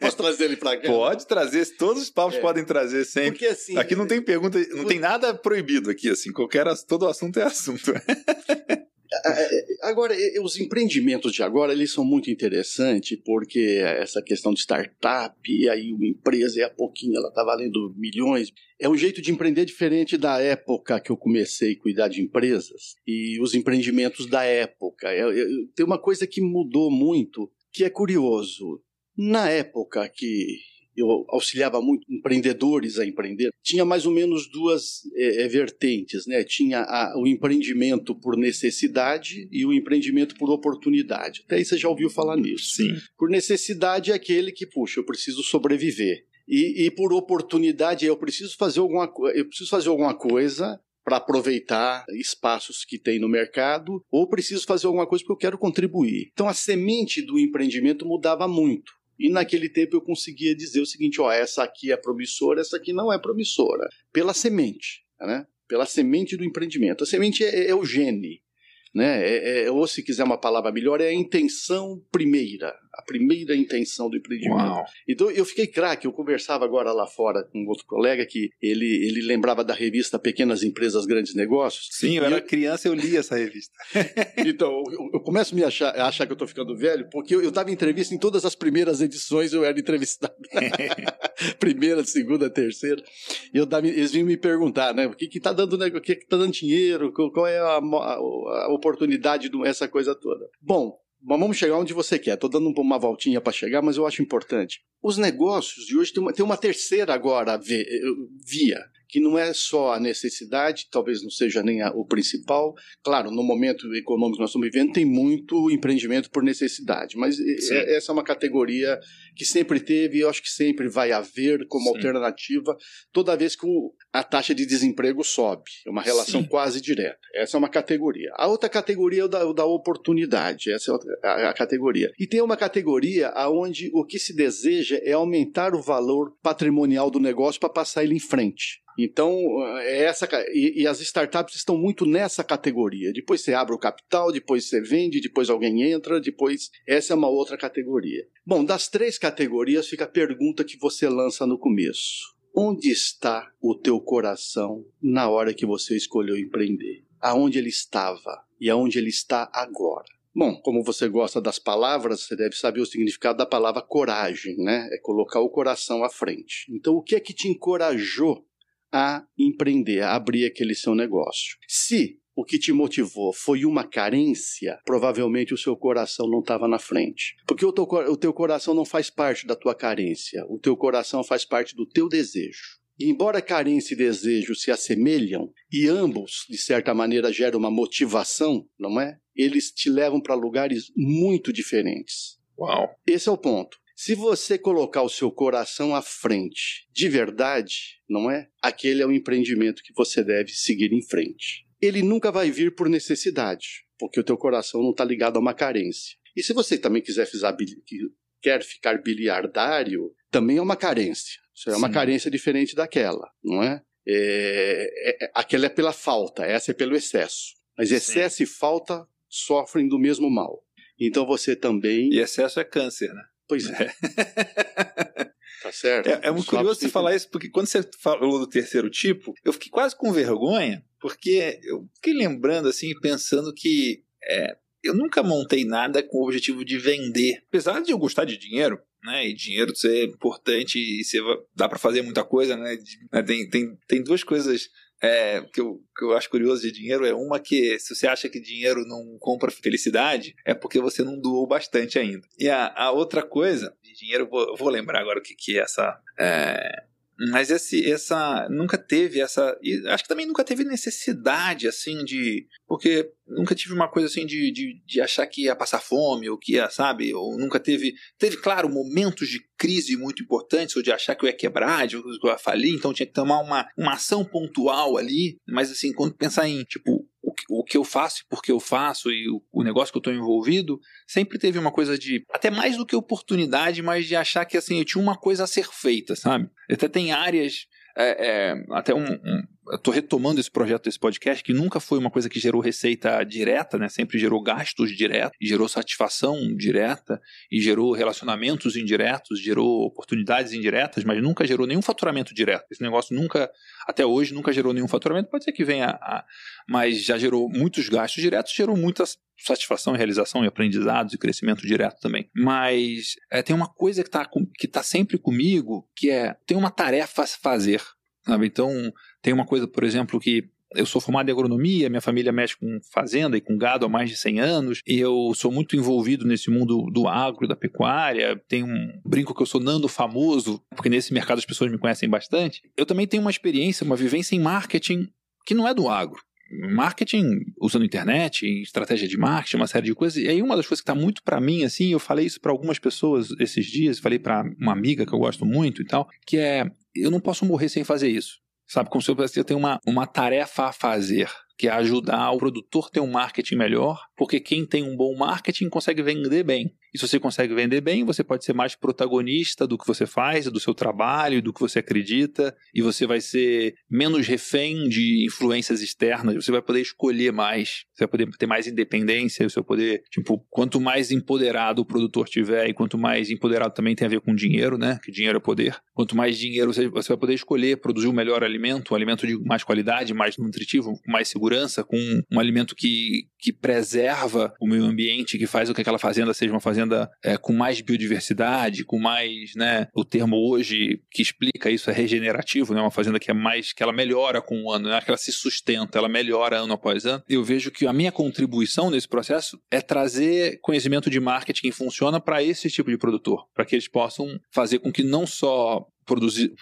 Posso trazer ele para cá? Pode trazer, todos os papos é. podem trazer sempre. Porque assim, aqui não tem pergunta, não tem nada proibido aqui assim, qualquer todo assunto é assunto. Agora, os empreendimentos de agora, eles são muito interessantes, porque essa questão de startup, e aí uma empresa, e a pouquinho ela está valendo milhões, é um jeito de empreender diferente da época que eu comecei a cuidar de empresas, e os empreendimentos da época. É, é, tem uma coisa que mudou muito, que é curioso. Na época que eu auxiliava muito empreendedores a empreender, tinha mais ou menos duas é, vertentes, né? Tinha a, o empreendimento por necessidade e o empreendimento por oportunidade. Até aí você já ouviu falar nisso. Sim. Por necessidade é aquele que, puxa, eu preciso sobreviver. E, e por oportunidade eu preciso fazer alguma, eu preciso fazer alguma coisa para aproveitar espaços que tem no mercado, ou preciso fazer alguma coisa porque eu quero contribuir. Então a semente do empreendimento mudava muito. E naquele tempo eu conseguia dizer o seguinte: ó, essa aqui é promissora, essa aqui não é promissora. Pela semente, né? Pela semente do empreendimento. A semente é, é o gene. Né? É, é, ou se quiser uma palavra melhor, é a intenção primeira a primeira intenção do empreendimento. Uau. Então eu fiquei craque, eu conversava agora lá fora com outro colega que ele, ele lembrava da revista Pequenas Empresas, Grandes Negócios. Sim, eu era eu... criança eu li essa revista. então, eu, eu, começo a me achar, a achar que eu estou ficando velho, porque eu, estava em entrevista em todas as primeiras edições, eu era entrevistado. Primeira, segunda, terceira. E eu dava, eles vinham me perguntar, né, o que está dando, né, o que está dando dinheiro, qual é a, a, a oportunidade, essa coisa toda. Bom, mas vamos chegar onde você quer. Estou dando uma voltinha para chegar, mas eu acho importante. Os negócios de hoje tem uma, tem uma terceira agora via, que não é só a necessidade, talvez não seja nem a, o principal. Claro, no momento econômico que nós estamos vivendo, tem muito empreendimento por necessidade, mas é, essa é uma categoria que sempre teve e eu acho que sempre vai haver como Sim. alternativa toda vez que o, a taxa de desemprego sobe. É uma relação Sim. quase direta. Essa é uma categoria. A outra categoria é o da, o da oportunidade. Essa é a, a categoria. E tem uma categoria onde o que se deseja é aumentar o valor patrimonial do negócio para passar ele em frente. Então, é essa, e, e, as startups estão muito nessa categoria. Depois você abre o capital, depois você vende, depois alguém entra, depois. Essa é uma outra categoria. Bom, das três categorias fica a pergunta que você lança no começo: Onde está o teu coração na hora que você escolheu empreender? Aonde ele estava e aonde ele está agora? Bom, como você gosta das palavras, você deve saber o significado da palavra coragem, né? É colocar o coração à frente. Então, o que é que te encorajou a empreender, a abrir aquele seu negócio. Se o que te motivou foi uma carência, provavelmente o seu coração não estava na frente. Porque o teu, o teu coração não faz parte da tua carência, o teu coração faz parte do teu desejo. E embora carência e desejo se assemelham, e ambos, de certa maneira, geram uma motivação, não é? Eles te levam para lugares muito diferentes. Uau! Esse é o ponto. Se você colocar o seu coração à frente de verdade, não é? Aquele é o empreendimento que você deve seguir em frente. Ele nunca vai vir por necessidade, porque o teu coração não está ligado a uma carência. E se você também quiser quer ficar biliardário, também é uma carência. Isso é uma Sim. carência diferente daquela, não é? É, é? Aquela é pela falta, essa é pelo excesso. Mas excesso Sim. e falta sofrem do mesmo mal. Então você também. E excesso é câncer, né? Pois é. tá certo. É, é muito curioso você falar isso, porque quando você falou do terceiro tipo, eu fiquei quase com vergonha, porque eu fiquei lembrando assim, pensando que é, eu nunca montei nada com o objetivo de vender. Apesar de eu gostar de dinheiro, né? E dinheiro ser importante e ser, dá para fazer muita coisa, né? né? Tem, tem, tem duas coisas é, que, eu, que eu acho curioso de dinheiro é uma que, se você acha que dinheiro não compra felicidade, é porque você não doou bastante ainda. E a, a outra coisa, de dinheiro, vou, vou lembrar agora o que, que é essa. É, mas esse, essa nunca teve essa. acho que também nunca teve necessidade, assim, de. Porque nunca tive uma coisa assim de, de, de, achar que ia passar fome, ou que ia, sabe? Ou nunca teve. Teve, claro, momentos de crise muito importantes, ou de achar que eu ia quebrar, de que eu ia falir, então tinha que tomar uma, uma ação pontual ali. Mas, assim, quando pensar em, tipo, o que eu faço e por que eu faço e o, o negócio que eu estou envolvido, sempre teve uma coisa de, até mais do que oportunidade, mas de achar que assim, eu tinha uma coisa a ser feita, sabe? Até tem áreas, é, é, até um, um estou retomando esse projeto desse podcast, que nunca foi uma coisa que gerou receita direta, né? Sempre gerou gastos diretos, gerou satisfação direta, e gerou relacionamentos indiretos, gerou oportunidades indiretas, mas nunca gerou nenhum faturamento direto. Esse negócio nunca, até hoje, nunca gerou nenhum faturamento. Pode ser que venha, a, mas já gerou muitos gastos diretos, gerou muitas satisfação, realização e aprendizados e crescimento direto também. Mas é, tem uma coisa que está que tá sempre comigo, que é tem uma tarefa a fazer. Sabe? Então, tem uma coisa, por exemplo, que eu sou formado em agronomia, minha família mexe com fazenda e com gado há mais de 100 anos, e eu sou muito envolvido nesse mundo do agro, da pecuária. Tem um brinco que eu sou Nando famoso, porque nesse mercado as pessoas me conhecem bastante. Eu também tenho uma experiência, uma vivência em marketing que não é do agro. Marketing usando internet, estratégia de marketing, uma série de coisas. E aí uma das coisas que está muito para mim assim, eu falei isso para algumas pessoas esses dias, falei para uma amiga que eu gosto muito e tal, que é eu não posso morrer sem fazer isso. Sabe, como se eu tenho uma, uma tarefa a fazer que é ajudar o produtor a ter um marketing melhor, porque quem tem um bom marketing consegue vender bem. E se você consegue vender bem, você pode ser mais protagonista do que você faz, do seu trabalho, do que você acredita, e você vai ser menos refém de influências externas, você vai poder escolher mais, você vai poder ter mais independência, você vai poder, tipo, quanto mais empoderado o produtor tiver, e quanto mais empoderado também tem a ver com dinheiro, né? Que dinheiro é poder. Quanto mais dinheiro você, você vai poder escolher produzir o melhor alimento, um alimento de mais qualidade, mais nutritivo, com mais segurança, com um alimento que, que preserva o meio ambiente, que faz com que aquela fazenda seja uma fazenda é, com mais biodiversidade, com mais, né, o termo hoje que explica isso é regenerativo, né, uma fazenda que é mais, que ela melhora com o ano, não é que ela se sustenta, ela melhora ano após ano. Eu vejo que a minha contribuição nesse processo é trazer conhecimento de marketing que funciona para esse tipo de produtor, para que eles possam fazer com que não só produzir,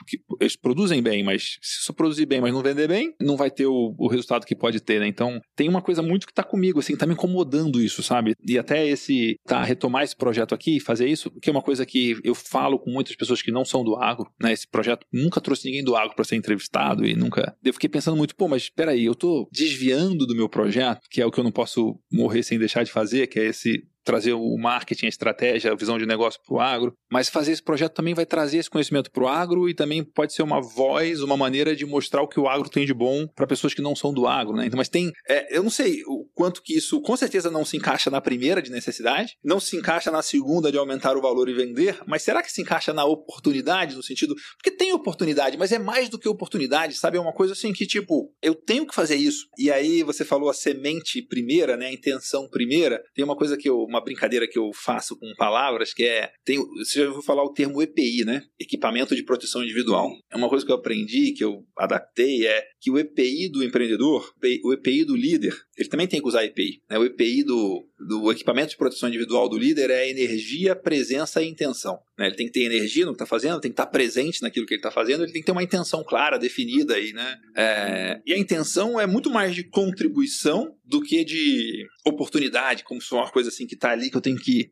eles produzem bem, mas se só produzir bem, mas não vender bem, não vai ter o, o resultado que pode ter, né? Então, tem uma coisa muito que tá comigo, assim, tá me incomodando isso, sabe? E até esse, tá, retomar esse projeto aqui, fazer isso, que é uma coisa que eu falo com muitas pessoas que não são do agro, né? Esse projeto nunca trouxe ninguém do agro para ser entrevistado e nunca. Eu fiquei pensando muito, pô, mas peraí, eu tô desviando do meu projeto, que é o que eu não posso morrer sem deixar de fazer, que é esse trazer o marketing, a estratégia, a visão de negócio para o agro, mas fazer esse projeto também vai trazer esse conhecimento para o agro e também pode ser uma voz, uma maneira de mostrar o que o agro tem de bom para pessoas que não são do agro, né? Então, mas tem, é, eu não sei o quanto que isso, com certeza não se encaixa na primeira de necessidade, não se encaixa na segunda de aumentar o valor e vender, mas será que se encaixa na oportunidade no sentido, porque tem oportunidade, mas é mais do que oportunidade, sabe? É uma coisa assim que tipo, eu tenho que fazer isso. E aí você falou a semente primeira, né? A intenção primeira. Tem uma coisa que eu uma brincadeira que eu faço com palavras, que é. Tem, você já ouviu falar o termo EPI, né? Equipamento de Proteção Individual. É uma coisa que eu aprendi, que eu adaptei, é que o EPI do empreendedor, o EPI do líder, ele também tem que usar EPI. Né? O EPI do, do equipamento de proteção individual do líder é energia, presença e intenção. Né? Ele tem que ter energia no que está fazendo, tem que estar tá presente naquilo que ele está fazendo, ele tem que ter uma intenção clara, definida aí, né? É, e a intenção é muito mais de contribuição do que de oportunidade, como se fosse uma coisa assim que está ali que eu tenho que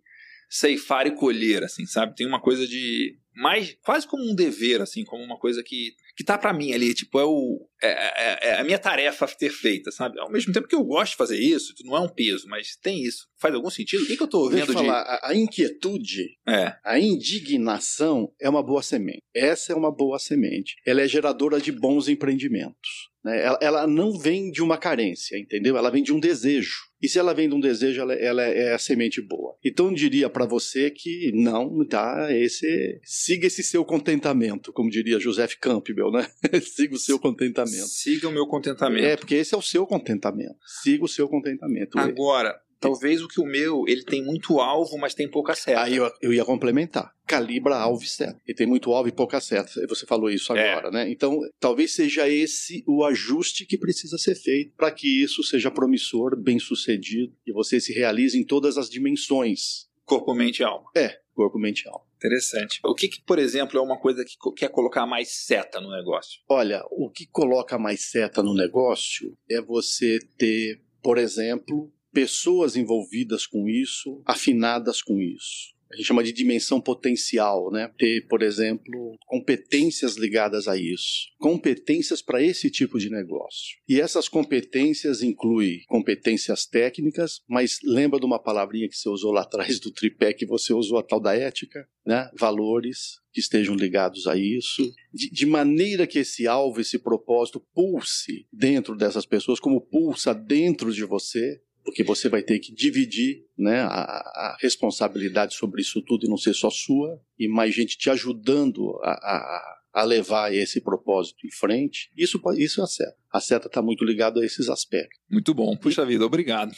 ceifar e colher, assim, sabe? Tem uma coisa de mais quase como um dever, assim, como uma coisa que que tá para mim ali, tipo, é o é, é, é, a minha tarefa ter feita, sabe? Ao mesmo tempo que eu gosto de fazer isso, não é um peso, mas tem isso. Faz algum sentido? O que, que eu tô vendo eu falar, a, a inquietude, é. a indignação é uma boa semente. Essa é uma boa semente. Ela é geradora de bons empreendimentos. Né? Ela, ela não vem de uma carência, entendeu? Ela vem de um desejo. E se ela vem de um desejo, ela, ela é a semente boa. Então eu diria para você que não, tá? Esse, siga esse seu contentamento, como diria Joseph Campbell, né? siga o seu contentamento. Siga o meu contentamento. É, porque esse é o seu contentamento. Siga o seu contentamento. Agora, Talvez o que o meu, ele tem muito alvo, mas tem pouca seta. Aí eu, eu ia complementar. Calibra alvo e seta. Ele tem muito alvo e pouca seta. Você falou isso É. agora, né? Então, talvez seja esse o ajuste que precisa ser feito para que isso seja promissor, bem sucedido e você se realize em todas as dimensões. Corpo, mente e alma. É, corpo, mente e alma. Interessante. O que, que, por exemplo, é uma coisa que quer colocar mais seta no negócio? Olha, o que coloca mais seta no negócio é você ter, por exemplo, pessoas envolvidas com isso, afinadas com isso. A gente chama de dimensão potencial, né? Ter, por exemplo, competências ligadas a isso. Competências para esse tipo de negócio. E essas competências incluem competências técnicas, mas lembra de uma palavrinha que você usou lá atrás do tripé que você usou a tal da ética, né? Valores que estejam ligados a isso, de, de maneira que esse alvo, esse propósito pulse dentro dessas pessoas, como pulsa dentro de você, porque você vai ter que dividir né, a, a responsabilidade sobre isso tudo e não ser só sua, e mais gente te ajudando a, a, a levar esse propósito em frente. Isso, isso é a seta. A seta está muito ligada a esses aspectos. Muito bom. Puxa vida, obrigado.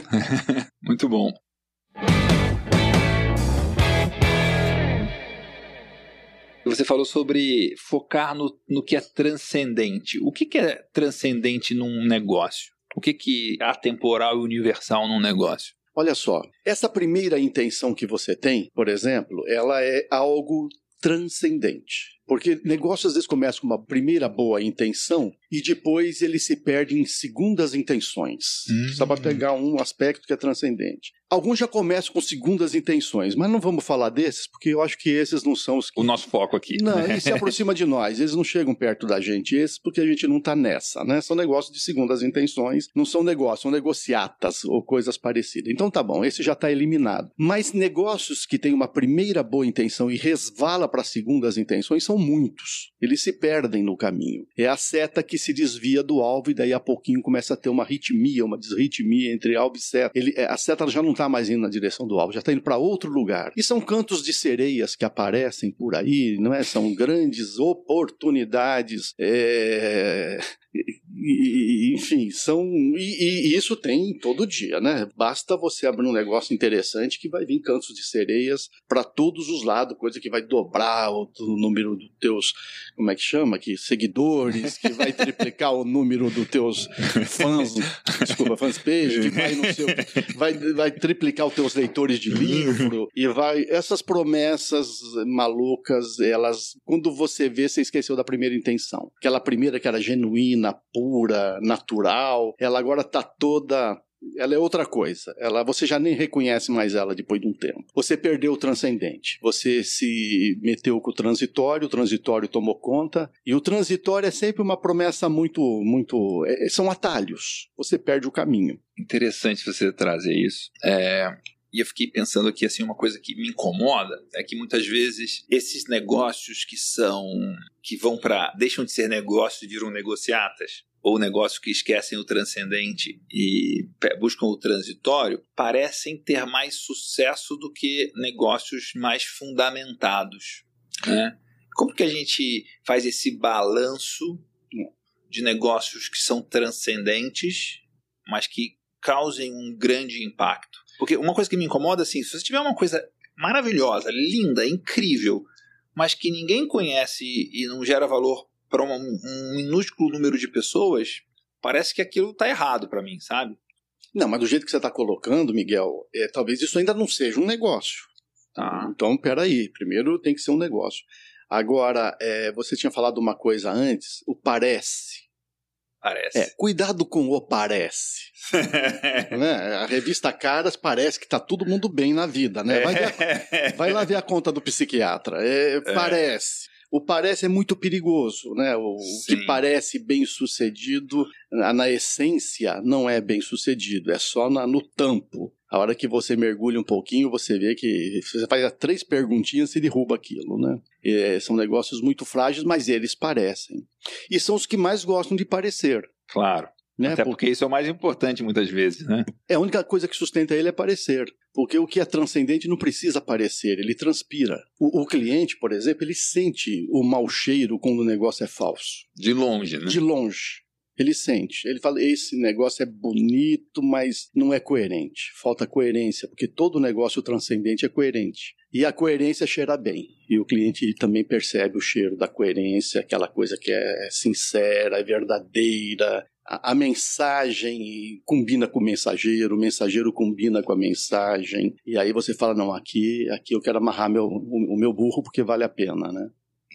Muito bom. Você falou sobre focar no, no que é transcendente. O que, que é transcendente num negócio? O que, que é atemporal e universal num negócio? Olha só, essa primeira intenção que você tem, por exemplo, ela é algo transcendente. Porque negócios às vezes começam com uma primeira boa intenção e depois ele se perde em segundas intenções. Hum. Só para pegar um aspecto que é transcendente. Alguns já começam com segundas intenções, mas não vamos falar desses, porque eu acho que esses não são os que O nosso foco aqui. não, eles se aproximam de nós, eles não chegam perto da gente, esses porque a gente não tá nessa, né? São negócios de segundas intenções, não são negócios, são negociatas ou coisas parecidas. Então tá bom, esse já tá eliminado. Mas negócios que têm uma primeira boa intenção e resvala para segundas intenções são muitos. Eles se perdem no caminho. É a seta que se desvia do alvo e daí a pouquinho começa a ter uma ritmia, uma desritmia entre alvo e seta. Ele, é, a seta já não tá mais indo na direção do alvo, já tá indo para outro lugar. E são cantos de sereias que aparecem por aí, não é? São grandes oportunidades. é, e- enfim, são. E, e isso tem todo dia, né? Basta você abrir um negócio interessante que vai vir cantos de sereias para todos os lados, coisa que vai dobrar o, o número dos teus. Como é que chama? Que seguidores, que vai triplicar o número dos teus fãs, desculpa, fãs que vai vai, vai triplicar os teus leitores de livro e vai. Essas promessas malucas, elas. Quando você vê, você esqueceu da primeira intenção. Aquela primeira que era genuína, pura, natural, ela agora tá toda. Ela é outra coisa. Ela, você já nem reconhece mais ela depois de um tempo. Você perdeu o transcendente. Você se meteu com o transitório, o transitório tomou conta. E o transitório é sempre uma promessa muito, muito. é- são atalhos. Você perde o caminho. Interessante você trazer isso. É, e eu fiquei pensando aqui assim uma coisa que me incomoda é que muitas vezes esses negócios que são que vão para deixam de ser negócios e viram negociatas ou negócios que esquecem o transcendente e buscam o transitório parecem ter mais sucesso do que negócios mais fundamentados, né? Como que a gente faz esse balanço de negócios que são transcendentes, mas que causem um grande impacto. Porque uma coisa que me incomoda, assim, se você tiver uma coisa maravilhosa, linda, incrível, mas que ninguém conhece e não gera valor para um, um minúsculo número de pessoas, parece que aquilo tá errado para mim, sabe? Não, mas do jeito que você está colocando, Miguel, é, talvez isso ainda não seja um negócio. Tá. Então, peraí, primeiro tem que ser um negócio. Agora, é, você tinha falado uma coisa antes, o parece. Parece. É, cuidado com o parece. né? A revista Caras parece que tá todo mundo bem na vida, né? Vai, ver a- vai lá ver a conta do psiquiatra. É, Parece. O parece é muito perigoso, né? O, o que parece bem sucedido, na, na essência, não é bem sucedido, é só na- no tampo. A hora que você mergulha um pouquinho, você vê que você faz três perguntinhas e derruba aquilo, né? É, são negócios muito frágeis, mas eles parecem. E são os que mais gostam de parecer. Claro. Né? Até porque isso é o mais importante muitas vezes, né? É a única coisa que sustenta ele é parecer. Porque o que é transcendente não precisa parecer, ele transpira. O, o cliente, por exemplo, ele sente o mau cheiro quando o negócio é falso. De longe, né? De longe. Ele sente. Ele fala: esse negócio é bonito, mas não é coerente. Falta coerência, porque todo negócio transcendente é coerente. E a coerência cheira bem. E o cliente também percebe o cheiro da coerência, aquela coisa que é sincera, é verdadeira, a, mensagem combina com o mensageiro, o mensageiro combina com a mensagem, e aí você fala, não, aqui, aqui eu quero amarrar meu, o, o meu burro porque vale a pena, né?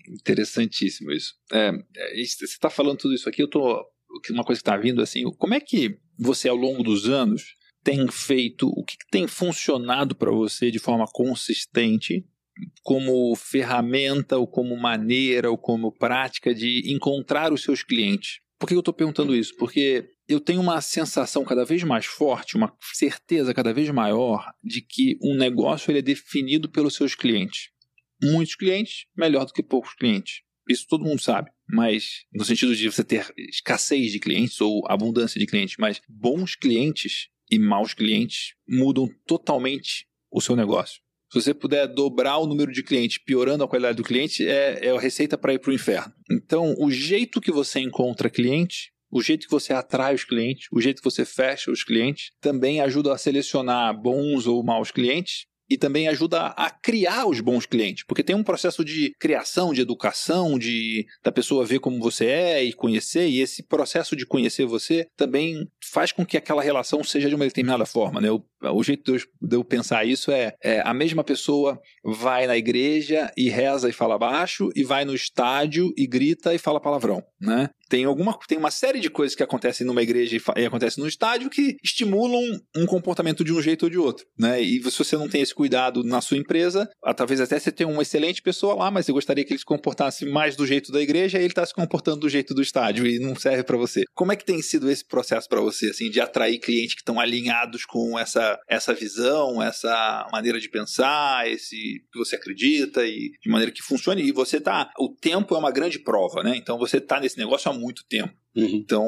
Interessantíssimo isso. É, é você está falando tudo isso aqui, eu tô uma coisa que está vindo assim, como é que você ao longo dos anos tem feito, o que, que tem funcionado para você de forma consistente como ferramenta ou como maneira ou como prática de encontrar os seus clientes? Por que eu estou perguntando isso? Porque eu tenho uma sensação cada vez mais forte, uma certeza cada vez maior de que um negócio ele é definido pelos seus clientes. Muitos clientes, melhor do que poucos clientes. Isso todo mundo sabe. Mas, no sentido de você ter escassez de clientes ou abundância de clientes, mas bons clientes e maus clientes mudam totalmente o seu negócio. Se você puder dobrar o número de clientes, piorando a qualidade do cliente, é, é a receita para ir para o inferno. Então, o jeito que você encontra cliente, o jeito que você atrai os clientes, o jeito que você fecha os clientes, também ajuda a selecionar bons ou maus clientes e também ajuda a criar os bons clientes, porque tem um processo de criação, de educação, de da pessoa ver como você é e conhecer, e esse processo de conhecer você também faz com que aquela relação seja de uma determinada forma, né? O, o jeito de eu, pensar isso é, é, a mesma pessoa vai na igreja e reza e fala baixo, e vai no estádio e grita e fala palavrão, né? Tem, alguma, tem uma série de coisas que acontecem numa igreja e, e acontecem no estádio que estimulam um comportamento de um jeito ou de outro, né? E se você não tem esse cuidado na sua empresa, ah, talvez até você tenha uma excelente pessoa lá, mas você gostaria que ele se comportasse mais do jeito da igreja e ele está se comportando do jeito do estádio e não serve para você. Como é que tem sido esse processo para você, assim, de atrair clientes que estão alinhados com essa, essa visão, essa maneira de pensar, esse que você acredita e de maneira que funcione? E você tá, o tempo é uma grande prova, né? Então você tá nesse negócio há muito tempo. Uhum. Então,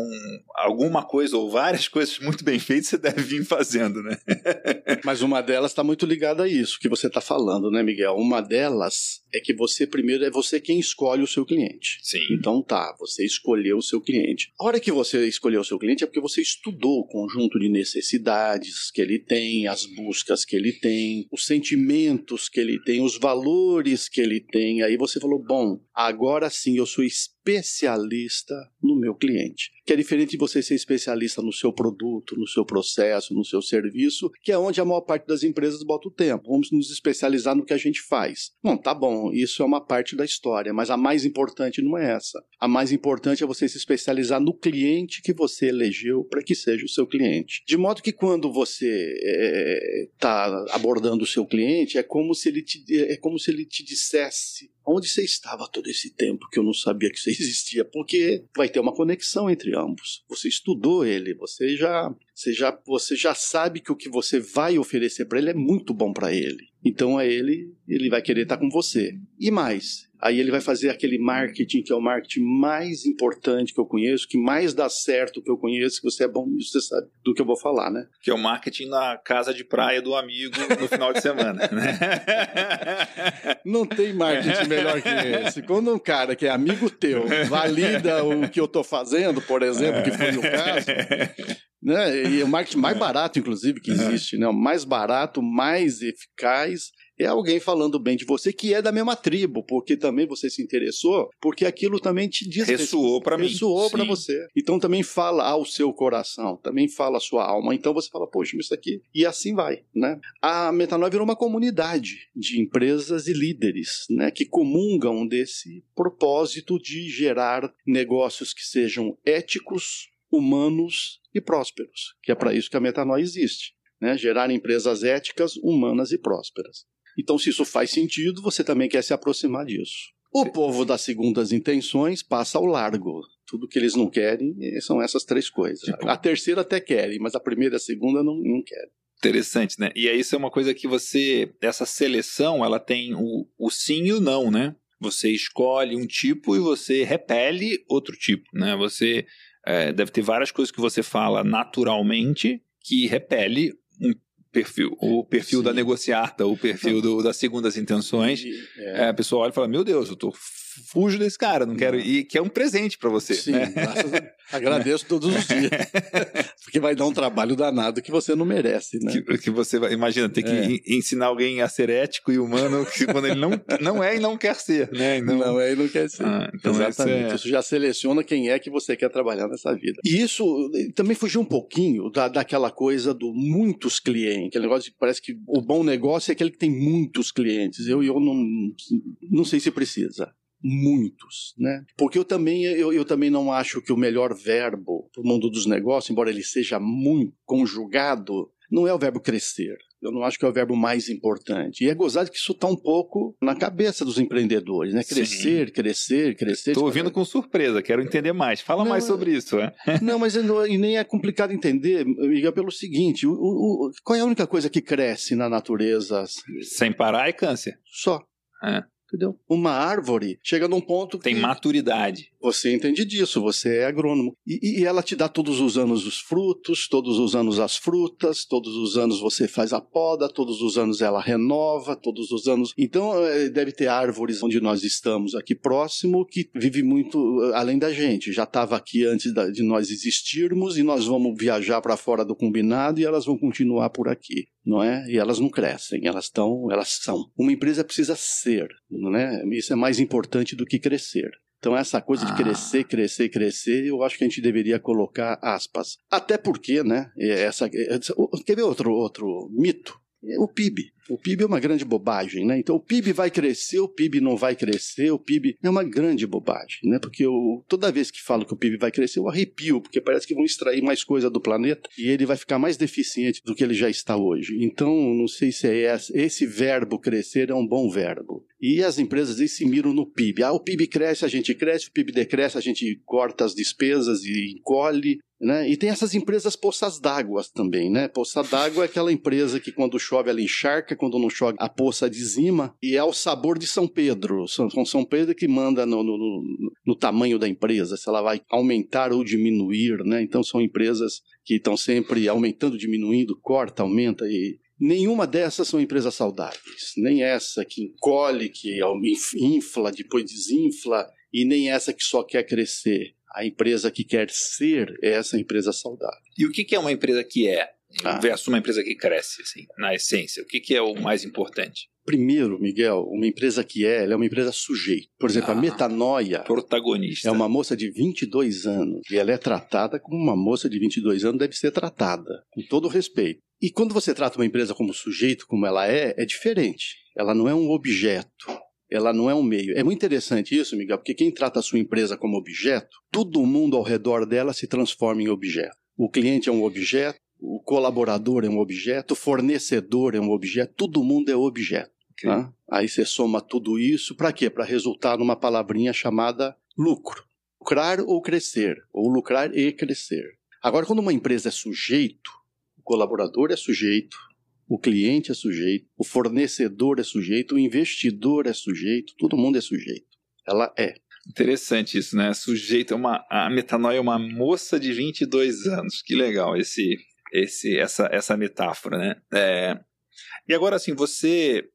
alguma coisa ou várias coisas muito bem feitas você deve vir fazendo, né? Mas uma delas está muito ligada a isso que você está falando, né, Miguel? Uma delas é que você primeiro é você quem escolhe o seu cliente. Sim. Então tá, você escolheu o seu cliente. A hora que você escolheu o seu cliente é porque você estudou o conjunto de necessidades que ele tem, as buscas que ele tem, os sentimentos que ele tem, os valores que ele tem. Aí você falou: bom, agora sim eu sou especialista no meu cliente. Que é diferente de você ser especialista no seu produto, no seu processo, no seu serviço, que é onde a maior parte das empresas bota o tempo. Vamos nos especializar no que a gente faz. Bom, tá bom, isso é uma parte da história, mas a mais importante não é essa. A mais importante é você se especializar no cliente que você elegeu para que seja o seu cliente. De modo que quando você está é, abordando o seu cliente, é como se ele te, é como se ele te dissesse Onde você estava todo esse tempo que eu não sabia que você existia? Porque vai ter uma conexão entre ambos. Você estudou ele, você já, você já, você já sabe que o que você vai oferecer para ele é muito bom para ele. Então é ele, ele vai querer estar com você. E mais, aí ele vai fazer aquele marketing que é o marketing mais importante que eu conheço, que mais dá certo que eu conheço, que você é bom nisso, você sabe do que eu vou falar, né? Que é o marketing na casa de praia do amigo no final de semana, né? Não tem marketing melhor que esse. Quando um cara que é amigo teu valida o que eu estou fazendo, por exemplo, que foi o caso, né? E é o marketing mais barato, inclusive, que existe, né? O mais barato, mais eficaz é alguém falando bem de você que é da mesma tribo, porque também você se interessou, porque aquilo também te diz ressoou para mim, ressoou para você. Então também fala ao seu coração, também fala à sua alma. Então você fala, poxa, isso aqui e assim vai, né? A Metanoia virou uma comunidade de empresas e líderes, né, que comungam desse propósito de gerar negócios que sejam éticos, humanos e prósperos, que é para isso que a Metanoia existe. Né, gerar empresas éticas, humanas e prósperas. Então, se isso faz sentido, você também quer se aproximar disso. O povo das segundas intenções passa ao largo. Tudo que eles não querem eh, são essas três coisas. Tipo... A terceira até querem, mas a primeira e a segunda não, não querem. Interessante, né? E aí isso é uma coisa que você, essa seleção, ela tem o, o sim e o não, né? Você escolhe um tipo e você repele outro tipo, né? Você é, deve ter várias coisas que você fala naturalmente que repele um perfil, o perfil Sim. da negociata, o perfil do, das segundas intenções, é. É, a pessoa olha e fala: Meu Deus, eu tô fujo desse cara, não quero. E que é um presente para você. Sim, né? graças a... agradeço todos os dias. Porque vai dar um trabalho danado que você não merece, né? Que, que você vai, imagina, ter que É. ensinar alguém a ser ético e humano que quando ele não, não é e não quer ser, né? Então, Não, é e não quer ser. Ah, então Exatamente. isso é- Isso já seleciona quem é que você quer trabalhar nessa vida. E isso também fugiu um pouquinho da, daquela coisa do muitos clientes. Aquele negócio de parece que o bom negócio é aquele que tem muitos clientes. Eu, eu não, não sei se precisa. Muitos, né? Porque eu também, eu, eu também não acho que o melhor verbo para o mundo dos negócios, embora ele seja muito conjugado, não é o verbo crescer. Eu não acho que é o verbo mais importante. E é gozado que isso está um pouco na cabeça dos empreendedores, né? Sim. Crescer, crescer, crescer. Tô ouvindo com surpresa, quero entender mais. Fala Não, mais sobre isso, é? Não, mas não- e nem é complicado entender, Miguel, pelo seguinte: o- o- qual é a única coisa que cresce na natureza Sem parar é câncer. só? É. Entendeu? Uma árvore chega num ponto que Tem maturidade. você entende disso, você é agrônomo. E, e ela te dá todos os anos os frutos, todos os anos as frutas, todos os anos você faz a poda, todos os anos ela renova, todos os anos. Então eh, deve ter árvores onde nós estamos aqui próximo que vive muito eh, além da gente. Já estava aqui antes da- de nós existirmos e nós vamos viajar para fora do combinado e elas vão continuar por aqui. Não é? E elas não crescem, elas estão, elas são. Uma empresa precisa ser, não é? Isso é mais importante do que crescer. Então, essa coisa de Ah. crescer, crescer, crescer, eu acho que a gente deveria colocar aspas. Até porque, né? Essa, quer ver outro, outro mito? É O PIB. O PIB é uma grande bobagem, né? Então o PIB vai crescer, o PIB não vai crescer, o PIB é uma grande bobagem, né? Porque eu, toda vez que falo que o PIB vai crescer, eu arrepio, porque parece que vão extrair mais coisa do planeta e ele vai ficar mais deficiente do que ele já está hoje. Então, não sei se é esse, esse verbo crescer é um bom verbo. E as empresas aí se miram no PIB. Ah, o PIB cresce, a gente cresce, o PIB decresce, a gente corta as despesas e encolhe. Né? E tem essas empresas poças d'água também, né? Poça d'água é aquela empresa que quando chove ela encharca, quando não chove a poça dizima, e é o sabor de São Pedro. São, São Pedro que manda no, no, no, tamanho da empresa, se ela vai aumentar ou diminuir, né? Então são empresas que estão sempre aumentando, diminuindo, corta, aumenta e Nenhuma dessas são empresas saudáveis. Nem essa que encolhe, que infla, depois desinfla, e nem essa que só quer crescer. A empresa que quer ser é essa empresa saudável. E o que é uma empresa que é Ah. versus uma empresa que cresce, assim, na essência? O que que é o mais importante? Primeiro, Miguel, uma empresa que é, ela é uma empresa sujeito. Por exemplo, Ah. a Metanoia Protagonista. é uma moça de 22 anos e ela é tratada como uma moça de 22 anos deve ser tratada, com todo respeito. E quando você trata uma empresa como sujeito, como ela é, é diferente. Ela não é um objeto. Ela não é um meio. É muito interessante isso, Miguel, porque quem trata a sua empresa como objeto, todo mundo ao redor dela se transforma em objeto. O cliente é um objeto, o colaborador é um objeto, o fornecedor é um objeto, todo mundo é objeto. Tá? Aí você soma tudo isso para quê? Para resultar numa palavrinha chamada lucro. Lucrar ou crescer, ou lucrar e crescer. Agora, quando uma empresa é sujeito, o colaborador é sujeito, o cliente é sujeito, o fornecedor é sujeito, o investidor é sujeito, todo mundo é sujeito. Ela é. Interessante isso, né? Sujeito é uma a metanoia é uma moça de 22 anos. Que legal esse esse essa essa metáfora, né? É, E agora assim, você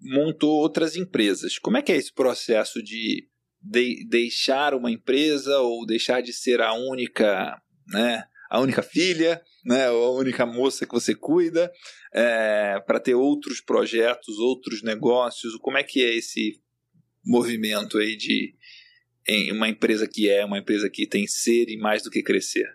montou outras empresas. Como é que é esse processo de, de deixar uma empresa ou deixar de ser a única, né? A única filha, né? Ou a única moça que você cuida, para ter outros projetos, outros negócios. Como é que é esse movimento aí de em uma empresa que é, uma empresa que tem ser e mais do que crescer.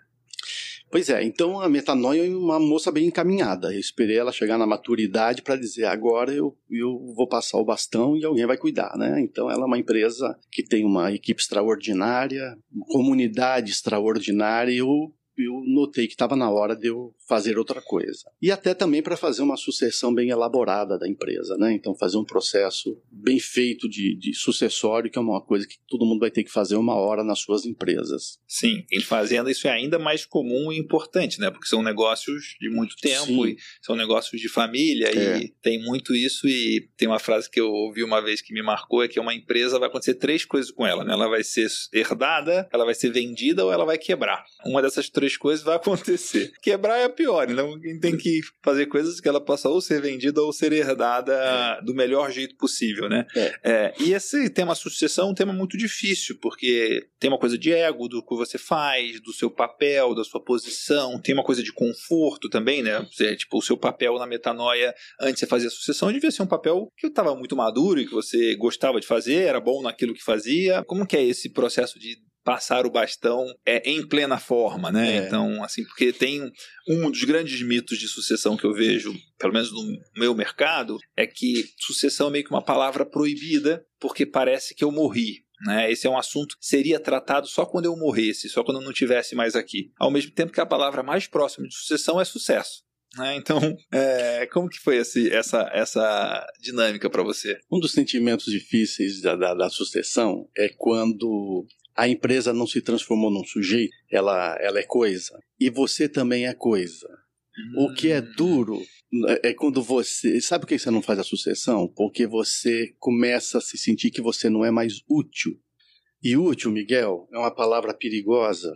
Pois é, então a metanoia é uma moça bem encaminhada. Eu esperei ela chegar na maturidade para dizer agora eu, eu vou passar o bastão e alguém vai cuidar, né? Então ela é uma empresa que tem uma equipe extraordinária, uma comunidade extraordinária e eu, eu notei que estava na hora de eu fazer outra coisa. E até também para fazer uma sucessão bem elaborada da empresa, né? Então fazer um processo bem feito de, de sucessório, que é uma coisa que todo mundo vai ter que fazer uma hora nas suas empresas. Sim, em fazenda isso é ainda mais comum e importante, né? Porque são negócios de muito tempo Sim. e são negócios de família É. e tem muito isso e tem uma frase que eu ouvi uma vez que me marcou é que uma empresa vai acontecer três coisas com ela, né? Ela vai ser herdada, ela vai ser vendida ou ela vai quebrar. Uma dessas três três coisas, vai acontecer. Quebrar é pior, então tem que fazer coisas que ela possa ou ser vendida ou ser herdada é. do melhor jeito possível, né? É. É, e esse tema sucessão é um tema muito difícil, porque tem uma coisa de ego, do que você faz, do seu papel, da sua posição, tem uma coisa de conforto também, né? Você, tipo, o seu papel na metanoia antes de você fazer a sucessão devia ser um papel que estava muito maduro e que você gostava de fazer, era bom naquilo que fazia. Como que é esse processo de passar o bastão é, em plena forma, né? É. Então, assim, porque tem um dos grandes mitos de sucessão que eu vejo, pelo menos no meu mercado, é que sucessão é meio que uma palavra proibida, porque parece que eu morri. Né? Esse é um assunto que seria tratado só quando eu morresse, só quando eu não tivesse mais aqui. Ao mesmo tempo que a palavra mais próxima de sucessão é sucesso. Né? Então, é, como que foi esse, essa, essa dinâmica para você? Um dos sentimentos difíceis da, da, da, sucessão é quando a empresa não se transformou num sujeito, ela, ela é coisa. E você também é coisa. Hum. O que é hum. duro é quando você. Sabe por que você não faz a sucessão? Porque você começa a se sentir que você não é mais útil. E útil, Miguel, é uma palavra perigosa.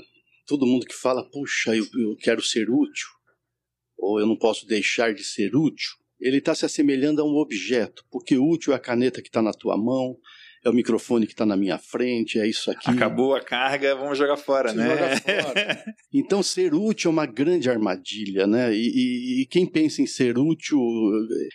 Todo mundo que fala, puxa, eu, eu quero ser útil, ou eu não posso deixar de ser útil, ele está se assemelhando a um objeto, porque útil é a caneta que está na tua mão, é o microfone que está na minha frente, é isso aqui. Acabou a carga, vamos jogar fora, né? Jogar fora. então, ser útil é uma grande armadilha, né? E, e, e, quem pensa em ser útil,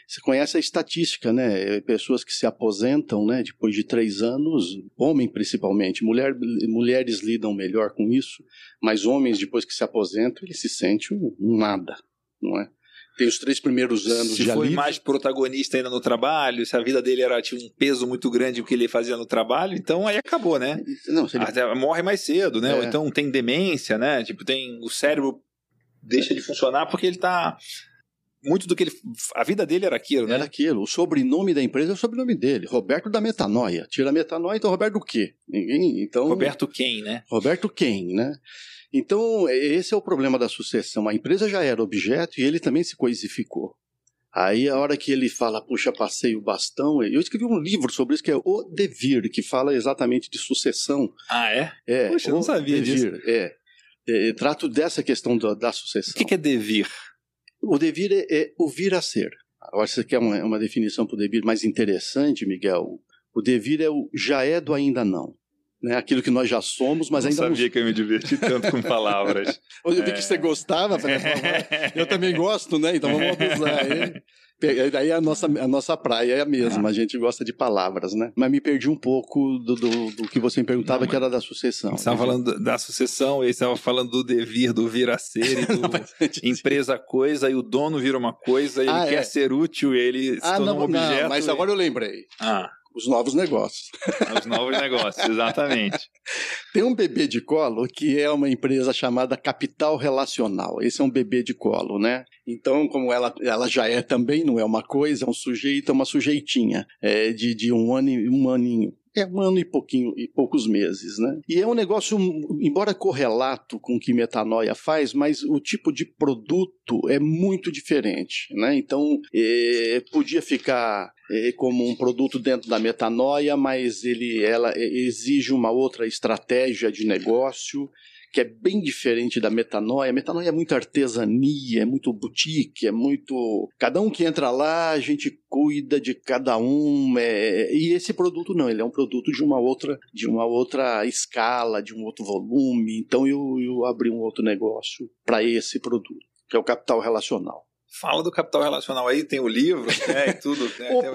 você conhece a estatística, né? Pessoas que se aposentam, né? Depois de três anos, homem principalmente, mulher, mulheres lidam melhor com isso, mas homens depois que se aposentam, eles se sentem um nada, não é? Tem os três primeiros anos se já foi mais protagonista ainda no trabalho, se a vida dele era tinha um peso muito grande o que ele fazia no trabalho, então aí acabou, né? Não, ele... Até morre mais cedo, né? É. Ou então tem demência, né? Tipo, tem o cérebro deixa de funcionar porque ele tá muito do que ele. A vida dele era aquilo, né? Era aquilo. O sobrenome da empresa é o sobrenome dele. Roberto da Metanoia. Tira a metanoia, então Roberto o quê? Ninguém. Então, Roberto quem, né? Roberto quem, né? Então, esse é o problema da sucessão. A empresa já era objeto e ele também se coisificou. Aí, a hora que ele fala, puxa, passei o bastão, eu escrevi um livro sobre isso que é O Devir, que fala exatamente de sucessão. Ah, é? É. Puxa, eu não sabia devir, disso. É. é. Trato dessa questão da, da sucessão. O que, que, é devir? O devir é, é o vir a ser. Agora, você quer uma, uma definição para o devir mais interessante, Miguel? O devir é o já é do ainda não né, aquilo que nós já somos, mas não ainda sabia não... que eu me diverti tanto com palavras. eu vi é... que você gostava, falei, eu também gosto, né? Então vamos abusar aí. Daí a nossa, a nossa praia é a mesma, a gente gosta de palavras, né? Mas me perdi um pouco do, do, do que você me perguntava, não, que era da sucessão. Você estava falando da sucessão, e estava falando do devir, do vir a ser, e do empresa coisa, e o dono vira uma coisa, ele ah, quer é. ser útil, ele se ah, torna um objeto. Não, mas e... agora eu lembrei. Ah. Os novos negócios. Os novos negócios, exatamente. Tem um bebê de colo que é uma empresa chamada Capital Relacional. Esse é um bebê de colo, né? Então, como ela, ela já é também, não é uma coisa, é um sujeito, é uma sujeitinha é, de, de um ano um aninho. É um ano e pouquinho e poucos meses, né? E é um negócio, embora correlato com o que metanoia faz, mas o tipo de produto é muito diferente, né? Então, é, podia ficar é, como um produto dentro da metanoia, mas ele, ela exige uma outra estratégia de negócio que é bem diferente da metanoia. A metanoia é muito artesania, é muito boutique, é muito. Cada um que entra lá, a gente cuida de cada um. É... E esse produto não, ele é um produto de uma outra, de uma outra escala, de um outro volume. Então eu, eu abri um outro negócio para esse produto, que é o capital relacional. Fala do capital relacional aí, tem o livro, né, e tudo. Né, Opa,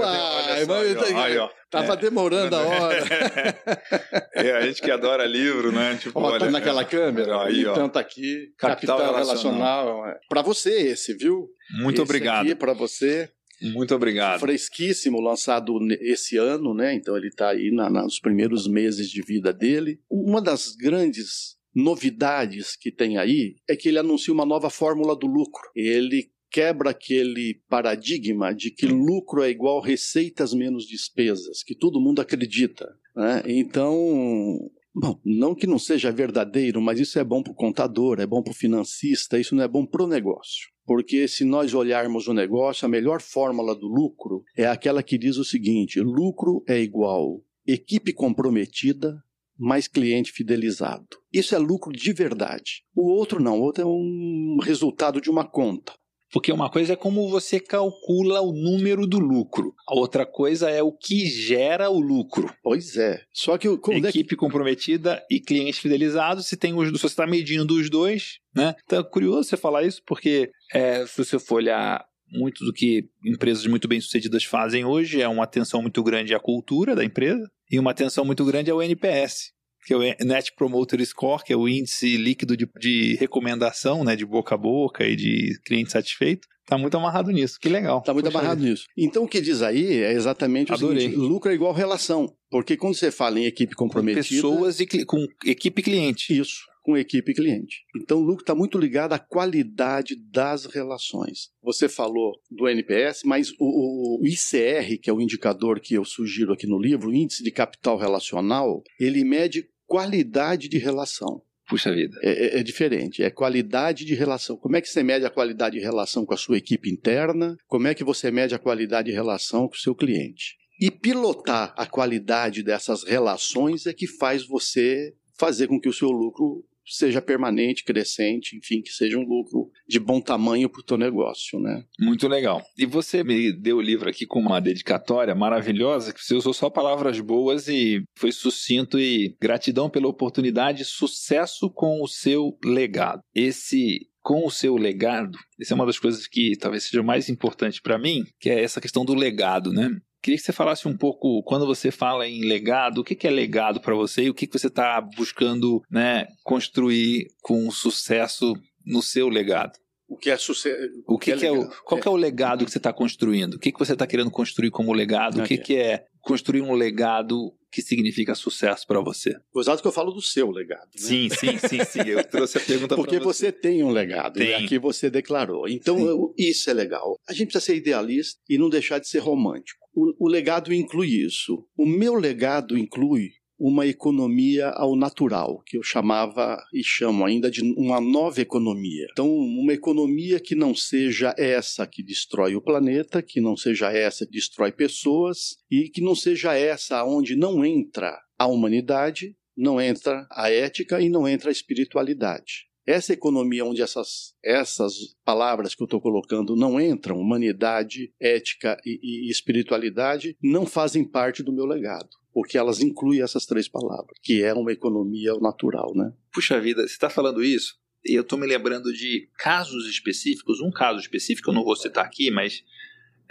tem, só, aí, ó, aí, ó. Tava é. demorando a hora. é, a gente que adora livro, né? Tipo, ó, olha, naquela é, câmera, aí, ó. Então tá aqui, capital, capital relacional. relacional. É. Para você esse, viu? Muito esse obrigado. Aqui para você. Muito obrigado. Fresquíssimo, lançado esse ano, né? Então ele está aí na, nos primeiros meses de vida dele. Uma das grandes novidades que tem aí é que ele anuncia uma nova fórmula do lucro. Ele quebra aquele paradigma de que lucro é igual receitas menos despesas, que todo mundo acredita. Né? Então, bom, não que não seja verdadeiro, mas isso é bom para o contador, é bom para o financista, isso não é bom para o negócio. Porque se nós olharmos o negócio, a melhor fórmula do lucro é aquela que diz o seguinte: lucro é igual equipe comprometida mais cliente fidelizado. Isso é lucro de verdade. O outro não, o outro é um resultado de uma conta. Porque uma coisa é como você calcula o número do lucro, a outra coisa é o que gera o lucro. Pois é. Só que equipe é que... comprometida e cliente fidelizado, se tem os, se você está medindo os dois, né? Então é curioso você falar isso, porque é, se você for olhar muito do que empresas muito bem sucedidas fazem hoje é uma atenção muito grande à cultura da empresa e uma atenção muito grande ao NPS que é o Net Promoter Score, que é o índice líquido de, de recomendação, né, de boca a boca e de cliente satisfeito. Tá muito amarrado nisso, que legal. Tá muito Poxa amarrado vida. nisso. Então o que diz aí é exatamente Adorei. o seguinte: lucro é igual relação. Porque quando você fala em equipe comprometida. Com pessoas e com equipe cliente. Isso com equipe cliente. Então, o lucro está muito ligado à qualidade das relações. Você falou do NPS, mas o, o, ICR, que é o indicador que eu sugiro aqui no livro, o Índice de Capital Relacional, ele mede qualidade de relação. Puxa vida. É, é, é, diferente, é qualidade de relação. Como é que você mede a qualidade de relação com a sua equipe interna? Como é que você mede a qualidade de relação com o seu cliente? E pilotar a qualidade dessas relações é que faz você fazer com que o seu lucro seja permanente, crescente, enfim, que seja um lucro de bom tamanho para o teu negócio, né? Muito legal. E você me deu o livro aqui com uma dedicatória maravilhosa, que você usou só palavras boas e foi sucinto e gratidão pela oportunidade, sucesso com o seu legado. Esse com o seu legado, essa é uma das coisas que talvez seja mais importante para mim, que é essa questão do legado, né? Queria que você falasse um pouco, quando você fala em legado, o que é legado para você e o que você está buscando né, construir com sucesso no seu legado? O que é sucesso? O que, que, que é, o, qual é. é o legado que você está construindo? O que, que você está querendo construir como legado? O que, que é construir um legado que significa sucesso para você? Gozado que eu falo do seu legado. Né? Sim, sim, sim, sim. Eu trouxe a pergunta Porque você. você tem um legado, tem. e aqui você declarou. Então, eu, isso é legal. A gente precisa ser idealista e não deixar de ser romântico. O, o legado inclui isso. O meu legado inclui uma economia ao natural, que eu chamava e chamo ainda de uma nova economia. Então, uma economia que não seja essa que destrói o planeta, que não seja essa que destrói pessoas e que não seja essa onde não entra a humanidade, não entra a ética e não entra a espiritualidade. Essa economia onde essas, essas palavras que eu estou colocando não entram, humanidade, ética e, e espiritualidade, não fazem parte do meu legado porque elas incluem essas três palavras, que é uma economia natural, né? Puxa vida, você está falando isso, eu estou me lembrando de casos específicos, um caso específico, eu não vou citar aqui, mas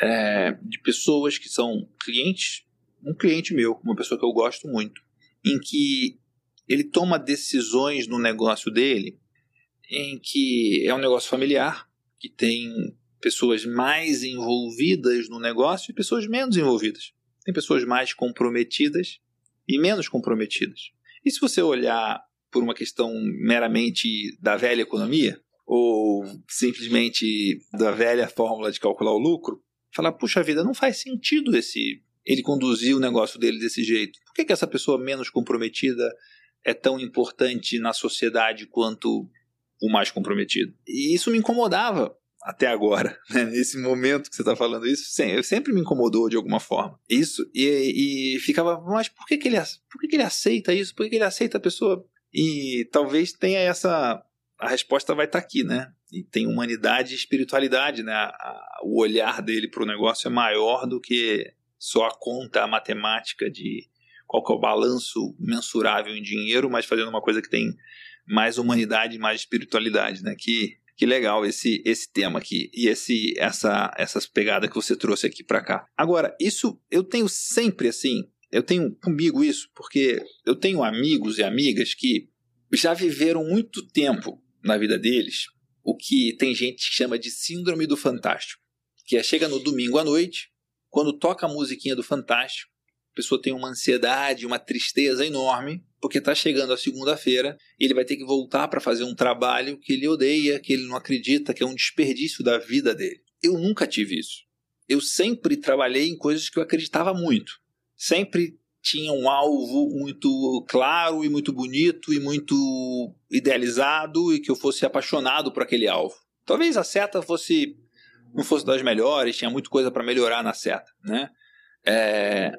é, de pessoas que são clientes, um cliente meu, uma pessoa que eu gosto muito, em que ele toma decisões no negócio dele em que é um negócio familiar, que tem pessoas mais envolvidas no negócio e pessoas menos envolvidas. Tem pessoas mais comprometidas e menos comprometidas. E se você olhar por uma questão meramente da velha economia, ou simplesmente da velha fórmula de calcular o lucro, falar, puxa vida, não faz sentido esse ele conduzir o negócio dele desse jeito. Por que, que essa pessoa menos comprometida é tão importante na sociedade quanto o mais comprometido. E isso me incomodava até agora, né? nesse momento que você está falando isso, sempre me incomodou de alguma forma. Isso, e, e ficava, mas por que, que, ele, por que, que ele aceita isso? Por que, que ele aceita a pessoa? E talvez tenha essa. A resposta vai estar tá aqui, né? E tem humanidade e espiritualidade, né? A, a, o olhar dele para o negócio é maior do que só a conta, a matemática de qual que é o balanço mensurável em dinheiro, mas fazendo uma coisa que tem mais humanidade, mais espiritualidade, né? Que, que legal esse, esse tema aqui e esse essa essas pegadas que você trouxe aqui para cá. Agora, isso eu tenho sempre assim, eu tenho comigo isso porque eu tenho amigos e amigas que já viveram muito tempo na vida deles o que tem gente que chama de síndrome do fantástico, que é chega no domingo à noite, quando toca a musiquinha do fantástico, pessoa tem uma ansiedade, uma tristeza enorme, porque está chegando a segunda-feira e ele vai ter que voltar para fazer um trabalho que ele odeia, que ele não acredita, que é um desperdício da vida dele. Eu nunca tive isso. Eu sempre trabalhei em coisas que eu acreditava muito. Sempre tinha um alvo muito claro e muito bonito e muito idealizado e que eu fosse apaixonado por aquele alvo. Talvez a seta fosse não fosse das melhores, tinha muita coisa para melhorar na seta, né? É,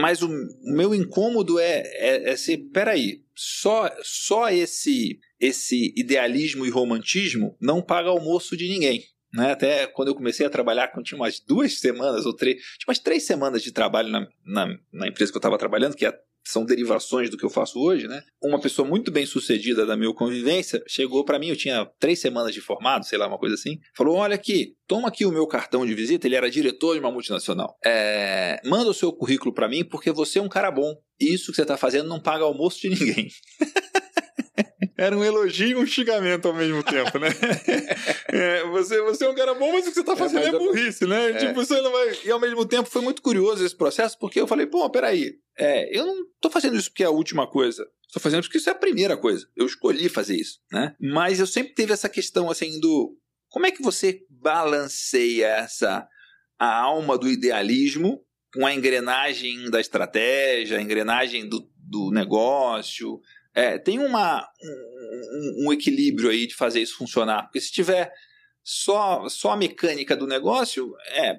mas o, meu incômodo é, é, é ser, peraí, só, só esse, esse idealismo e romantismo não paga almoço de ninguém. Né? Até quando eu comecei a trabalhar, quando tinha umas duas semanas ou três, tinha umas três semanas de trabalho na, na, na empresa que eu estava trabalhando, que é são derivações do que eu faço hoje, né? Uma pessoa muito bem sucedida da minha convivência chegou para mim, eu tinha três semanas de formado, sei lá, uma coisa assim. Falou: Olha aqui, toma aqui o meu cartão de visita. Ele era diretor de uma multinacional. É, manda o seu currículo para mim porque você é um cara bom. Isso que você está fazendo não paga almoço de ninguém. Era um elogio e um xingamento ao mesmo tempo, né? é, você, você é um cara bom, mas o que você está é, fazendo é, é burrice, né? É. Tipo, você não vai. E ao mesmo tempo foi muito curioso esse processo, porque eu falei, pô, peraí, é, eu não estou fazendo isso porque é a última coisa. Estou fazendo isso porque isso é a primeira coisa. Eu escolhi fazer isso, né? Mas eu sempre teve essa questão assim do como é que você balanceia essa a alma do idealismo com a engrenagem da estratégia, a engrenagem do, do negócio, é, tem uma, um, um, equilíbrio aí de fazer isso funcionar. Porque se tiver só, só a mecânica do negócio, é,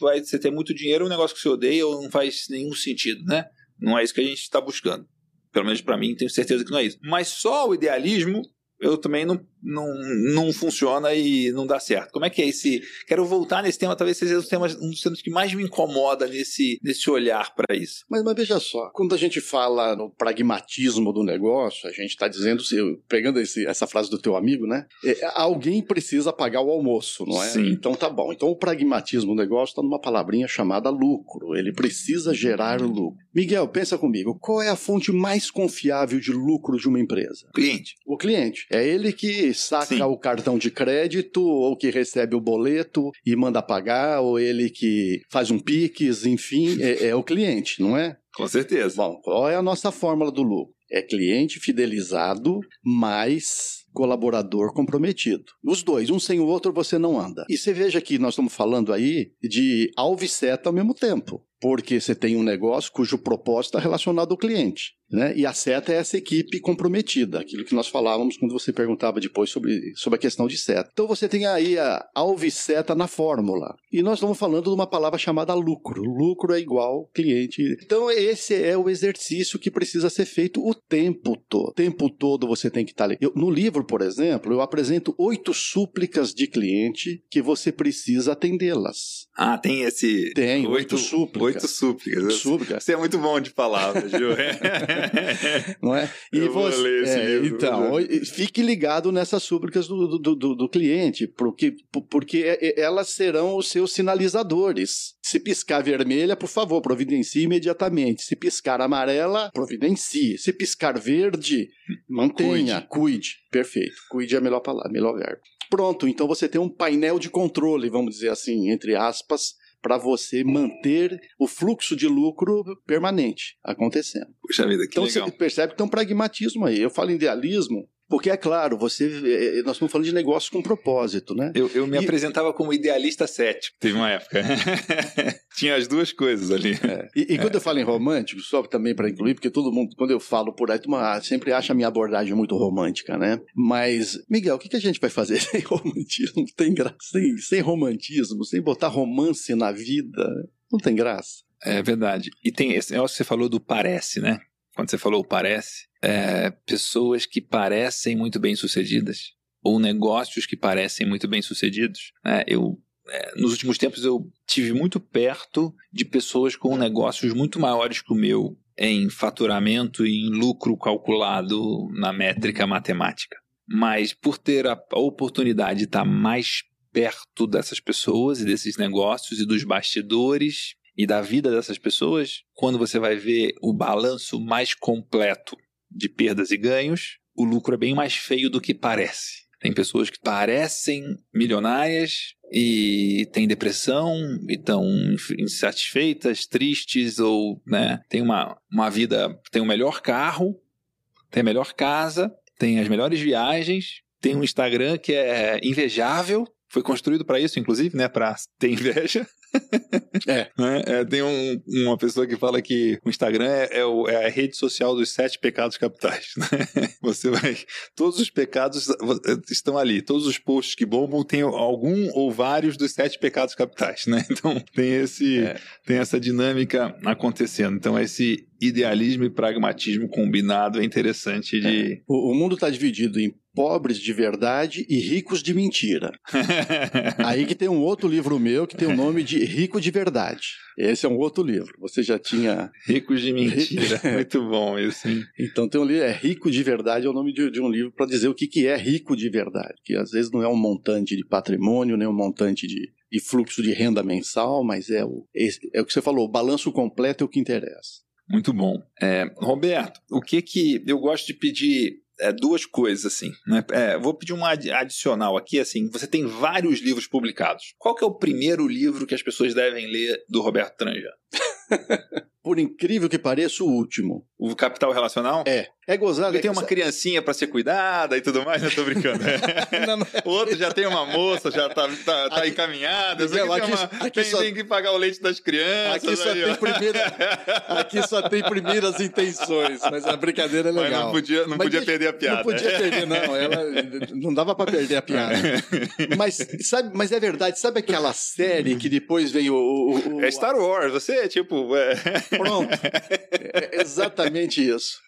vai você ter muito dinheiro, um negócio que você odeia ou não faz nenhum sentido, né? Não é isso que a gente está buscando. Pelo menos para mim, tenho certeza que não é isso. Mas só o idealismo eu também não, não, não funciona e não dá certo. Como é que é esse. Quero voltar nesse tema, talvez seja um, tema, um dos temas que mais me incomoda nesse, nesse olhar para isso. Mas, mas veja só, quando a gente fala no pragmatismo do negócio, a gente está dizendo, pegando esse, essa frase do teu amigo, né? É, alguém precisa pagar o almoço, não é? Sim. Então tá bom. Então o pragmatismo do negócio está numa palavrinha chamada lucro. Ele precisa gerar lucro. Miguel, pensa comigo, qual é a fonte mais confiável de lucro de uma empresa? O cliente. O cliente. É ele que saca Sim. o cartão de crédito ou que recebe o boleto e manda pagar, ou ele que faz um Pix, enfim, é, é o cliente, não é? Com certeza. Bom, qual é a nossa fórmula do lucro? É cliente fidelizado mais colaborador comprometido. Os dois, um sem o outro, você não anda. E você veja que nós estamos falando aí de alvo e seta ao mesmo tempo porque você tem um negócio cujo propósito está relacionado ao cliente. Né? E a seta é essa equipe comprometida, aquilo que nós falávamos quando você perguntava depois sobre, sobre a questão de seta. Então você tem aí a alvo e seta na fórmula. E nós estamos falando de uma palavra chamada lucro. Lucro é igual cliente. Então esse é o exercício que precisa ser feito o tempo todo. O tempo todo você tem que estar ali. Eu, no livro, por exemplo, eu apresento oito súplicas de cliente que você precisa atendê-las. Ah, tem esse. Tem, oito, oito súplicas. Oito súplicas. Súplicas. Você é muito bom de palavras, viu? Não é? E eu você, vou ler esse é, livro. Então, fique ligado nessas súplicas do, do, do, do cliente, porque, porque é, é, elas serão os seus sinalizadores. Se piscar vermelha, por favor, providencie imediatamente. Se piscar amarela, providencie. Se piscar verde, mantenha, cuide. cuide. Perfeito. Cuide é a melhor palavra, melhor verbo. Pronto, então você tem um painel de controle, vamos dizer assim, entre aspas, para você manter o fluxo de lucro permanente acontecendo. Puxa vida, que então legal. você percebe que tem um pragmatismo aí. Eu falo idealismo, porque, é claro, você, é, nós estamos falando de negócio com propósito, né? Eu, eu me e... apresentava como idealista cético, teve uma época. Tinha as duas coisas ali. É. E, e é. quando eu falo em romântico, só também para incluir, porque todo mundo, quando eu falo por aí, uma, sempre acha a minha abordagem muito romântica, né? Mas, Miguel, o que, que a gente vai fazer sem romantismo? Tem graça, sem, sem romantismo, sem botar romance na vida? Não tem graça. É verdade. E tem esse negócio que você falou do parece, né? Quando você falou parece, é, pessoas que parecem muito bem sucedidas ou negócios que parecem muito bem sucedidos. Né? Eu é, nos últimos tempos eu tive muito perto de pessoas com negócios muito maiores que o meu em faturamento e em lucro calculado na métrica matemática. Mas por ter a oportunidade de estar mais perto dessas pessoas e desses negócios e dos bastidores e da vida dessas pessoas, quando você vai ver o balanço mais completo de perdas e ganhos, o lucro é bem mais feio do que parece. Tem pessoas que parecem milionárias e têm depressão e estão insatisfeitas, tristes ou né, tem uma, uma vida, tem o um melhor carro, tem a melhor casa, tem as melhores viagens, tem um Instagram que é invejável foi construído para isso, inclusive, né? Para ter inveja. É. Né? É, tem um- uma pessoa que fala que o Instagram é, é o- é a rede social dos sete pecados capitais. né? Você vai. Todos os pecados estão ali. Todos os posts que bombam têm algum ou vários dos sete pecados capitais, né? Então tem esse. É. Tem essa dinâmica acontecendo. Então, esse idealismo e pragmatismo combinado é interessante de. O, o mundo está dividido em pobres de verdade e ricos de mentira. Aí que tem um outro livro meu que tem o nome de Rico de Verdade. Esse é um outro livro. Você já tinha. Ricos de mentira. Muito bom isso, hein? Então tem um livro, é Rico de Verdade, é o nome de, de um livro para dizer o que, que é rico de verdade. Que às vezes não é um montante de patrimônio, nem um montante de, de fluxo de renda mensal, mas é o, é o que você falou, o balanço completo é o que interessa. Muito bom. É, Roberto, o que que eu gosto de pedir é, duas coisas assim, né? É, vou pedir uma adi- adicional aqui, assim. Você tem vários livros publicados. Qual que é o primeiro livro que as pessoas devem ler do Roberto Tranja? Por incrível que pareça, o último. O Capital Relacional? É. É gozado. Porque é tem uma criancinha pra ser cuidada e tudo mais, não tô brincando. Não, não é. O outro já tem uma moça, já tá, tá, tá Aqui- encaminhada. Miguel, aqui tem, aqui- uma- aqui tem- só- tem que pagar o leite das crianças. Aqui só, aí, tem primeira, aqui só tem primeiras intenções, mas a brincadeira é Mas legal. não podia, não Mas podia deixa- perder a piada. Não podia perder, não. Ela, não dava pra perder a piada. Mas, sabe, mas é verdade, sabe aquela série que depois veio o. o- o- É Star Wars, você é tipo. é- Pronto. É exatamente isso.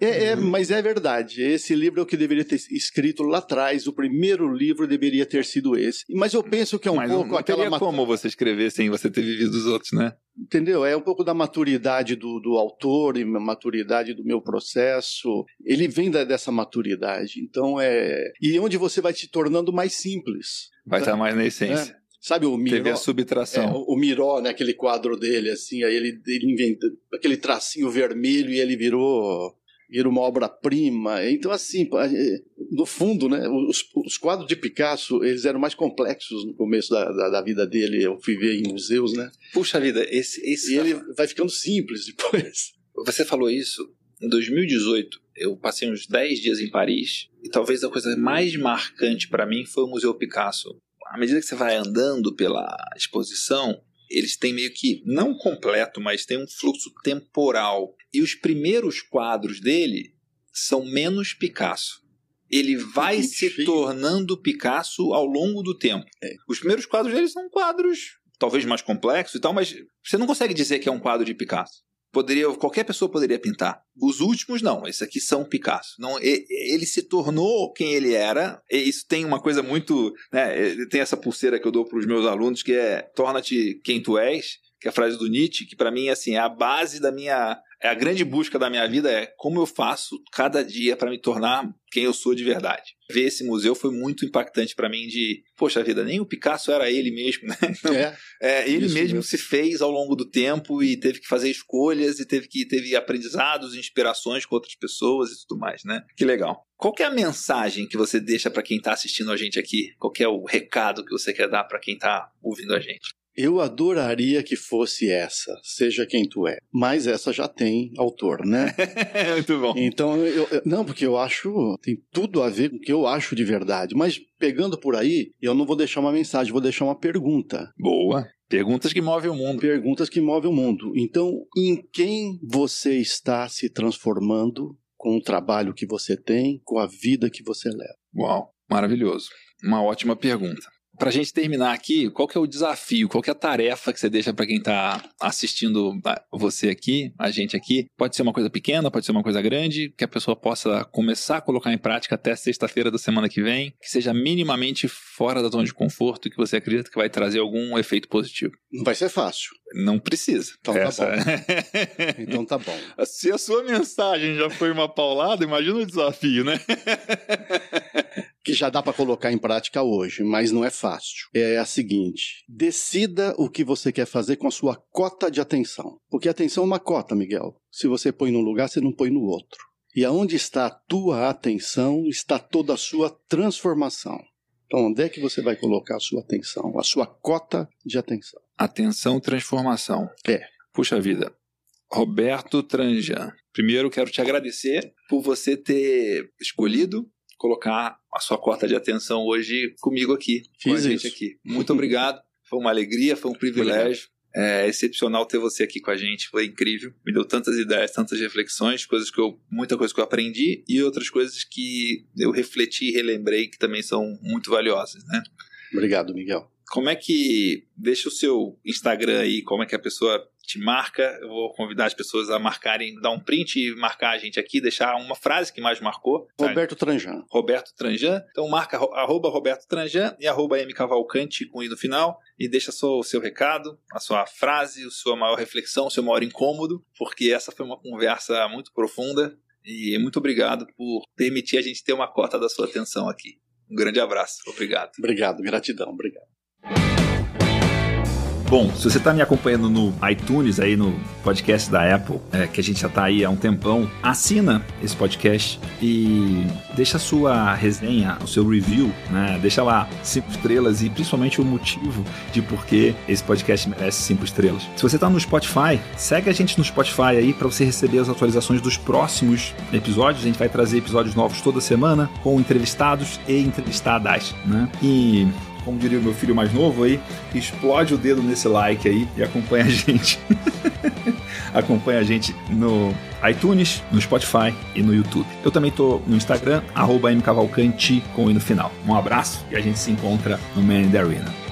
É, é, mas é verdade. Esse livro é o que deveria ter escrito lá atrás. O primeiro livro deveria ter sido esse. Mas eu penso que é um Mas não, pouco não aquela. matu- como você escrever sem você ter vivido os outros, né? Entendeu? É um pouco da maturidade do, do autor e maturidade do meu processo. Ele vem da- dessa maturidade. Então é. E onde você vai se tornando mais simples. Vai estar mais na essência. Sabe o Miró? Teve a É, subtração. o, o Miró, né, aquele quadro dele, assim, aí ele, ele inventa aquele tracinho vermelho e ele virou, virou uma obra-prima. Então, assim, é, no fundo, né, os, os quadros de Picasso, eles eram mais complexos no começo da, da, da vida dele. Eu fui ver em museus, né? Puxa vida, esse, esse E ele vai ficando simples depois. Você falou isso em 2018. Eu passei uns 10 dias em Paris e talvez a coisa mais marcante para mim foi o Museu Picasso. À medida que você vai andando pela exposição, eles têm meio que, não completo, mas tem um fluxo temporal. E os primeiros quadros dele são menos Picasso. Ele vai se cheio. tornando Picasso ao longo do tempo. É. Os primeiros quadros dele são quadros talvez mais complexos e tal, mas você não consegue dizer que é um quadro de Picasso. Poderia, qualquer pessoa poderia pintar. Os últimos não, esses aqui são Picasso. Não, ele se tornou quem ele era. Isso tem uma coisa muito, né, tem essa pulseira que eu dou para os meus alunos que é torna-te quem tu és, que é a frase do Nietzsche, que para mim assim, é a base da minha é a grande busca da minha vida é como eu faço cada dia para me tornar quem eu sou de verdade. Ver esse museu foi muito impactante para mim de, poxa vida, nem o Picasso era ele mesmo, né? É. É, ele mesmo mesmo. se fez ao longo do tempo e teve que fazer escolhas e teve que teve aprendizados, inspirações com outras pessoas e tudo mais, né? Que legal. Qual que é a mensagem que você deixa para quem está assistindo a gente aqui? Qual é o recado que você quer dar para quem está ouvindo a gente? Eu adoraria que fosse essa, seja quem tu é. Mas essa já tem autor, né? Muito bom. Então, eu, não, porque eu acho, tem tudo a ver com o que eu acho de verdade. Mas pegando por aí, eu não vou deixar uma mensagem, vou deixar uma pergunta. Boa. Perguntas que movem o mundo. Perguntas que movem o mundo. Então, em quem você está se transformando com o trabalho que você tem, com a vida que você leva? Uau, maravilhoso. Uma ótima pergunta. Para a gente terminar aqui, qual que é o desafio, qual que é a tarefa que você deixa para quem está assistindo a- você aqui, a gente aqui? Pode ser uma coisa pequena, pode ser uma coisa grande, que a pessoa possa começar a colocar em prática até sexta-feira da semana que vem, que seja minimamente fora da zona de conforto e que você acredita que vai trazer algum efeito positivo. Não vai ser fácil. Não precisa. Então tá Essa- Então tá bom. Se a sua mensagem já foi uma paulada, imagina o desafio, né? já dá para colocar em prática hoje, mas não é fácil. É a seguinte: decida o que você quer fazer com a sua cota de atenção. Porque atenção é uma cota, Miguel. Se você põe num lugar, você não põe no outro. E aonde está a tua atenção, está toda a sua transformação. Então, onde é que você vai colocar a sua atenção, a sua cota de atenção? Atenção, transformação. É. Puxa vida. Roberto Tranjan. Primeiro, quero te agradecer por você ter escolhido colocar a sua cota de atenção hoje comigo aqui, Fiz com a gente isso. aqui. Muito obrigado. Foi uma alegria, foi um privilégio. É excepcional ter você aqui com a gente, foi incrível. Me deu tantas ideias, tantas reflexões, coisas que eu, muita coisa que eu aprendi e outras coisas que eu refleti e relembrei que também são muito valiosas, né? Obrigado, Miguel. Como é que. Deixa o seu Instagram aí, como é que a pessoa te marca. Eu vou convidar as pessoas a marcarem, dar um print e marcar a gente aqui, deixar uma frase que mais marcou. sabe? Roberto Tranjan. Roberto Tranjan. Então marca arro- arroba Roberto Tranjan e arroba M Cavalcante com i no final e deixa só o seu recado, a sua frase, a sua maior reflexão, o seu maior incômodo, porque essa foi uma conversa muito profunda e muito obrigado por permitir a gente ter uma cota da sua atenção aqui. Um grande abraço. Obrigado. Obrigado, gratidão, obrigado. Bom, se você está me acompanhando no iTunes, aí no podcast da Apple, é, que a gente já está aí há um tempão, assina esse podcast e deixa a sua resenha, o seu review, né? Deixa lá cinco estrelas e principalmente o motivo de por que esse podcast merece cinco estrelas. Se você está no Spotify, segue a gente no Spotify aí para você receber as atualizações dos próximos episódios. A gente vai trazer episódios novos toda semana com entrevistados e entrevistadas, né? E como diria o meu filho mais novo aí, explode o dedo nesse like aí e acompanha a gente. acompanha a gente no iTunes, no Spotify e no YouTube. Eu também tô no Instagram, arroba mcavalcante com o no final. Um abraço e a gente se encontra no Man in the Arena.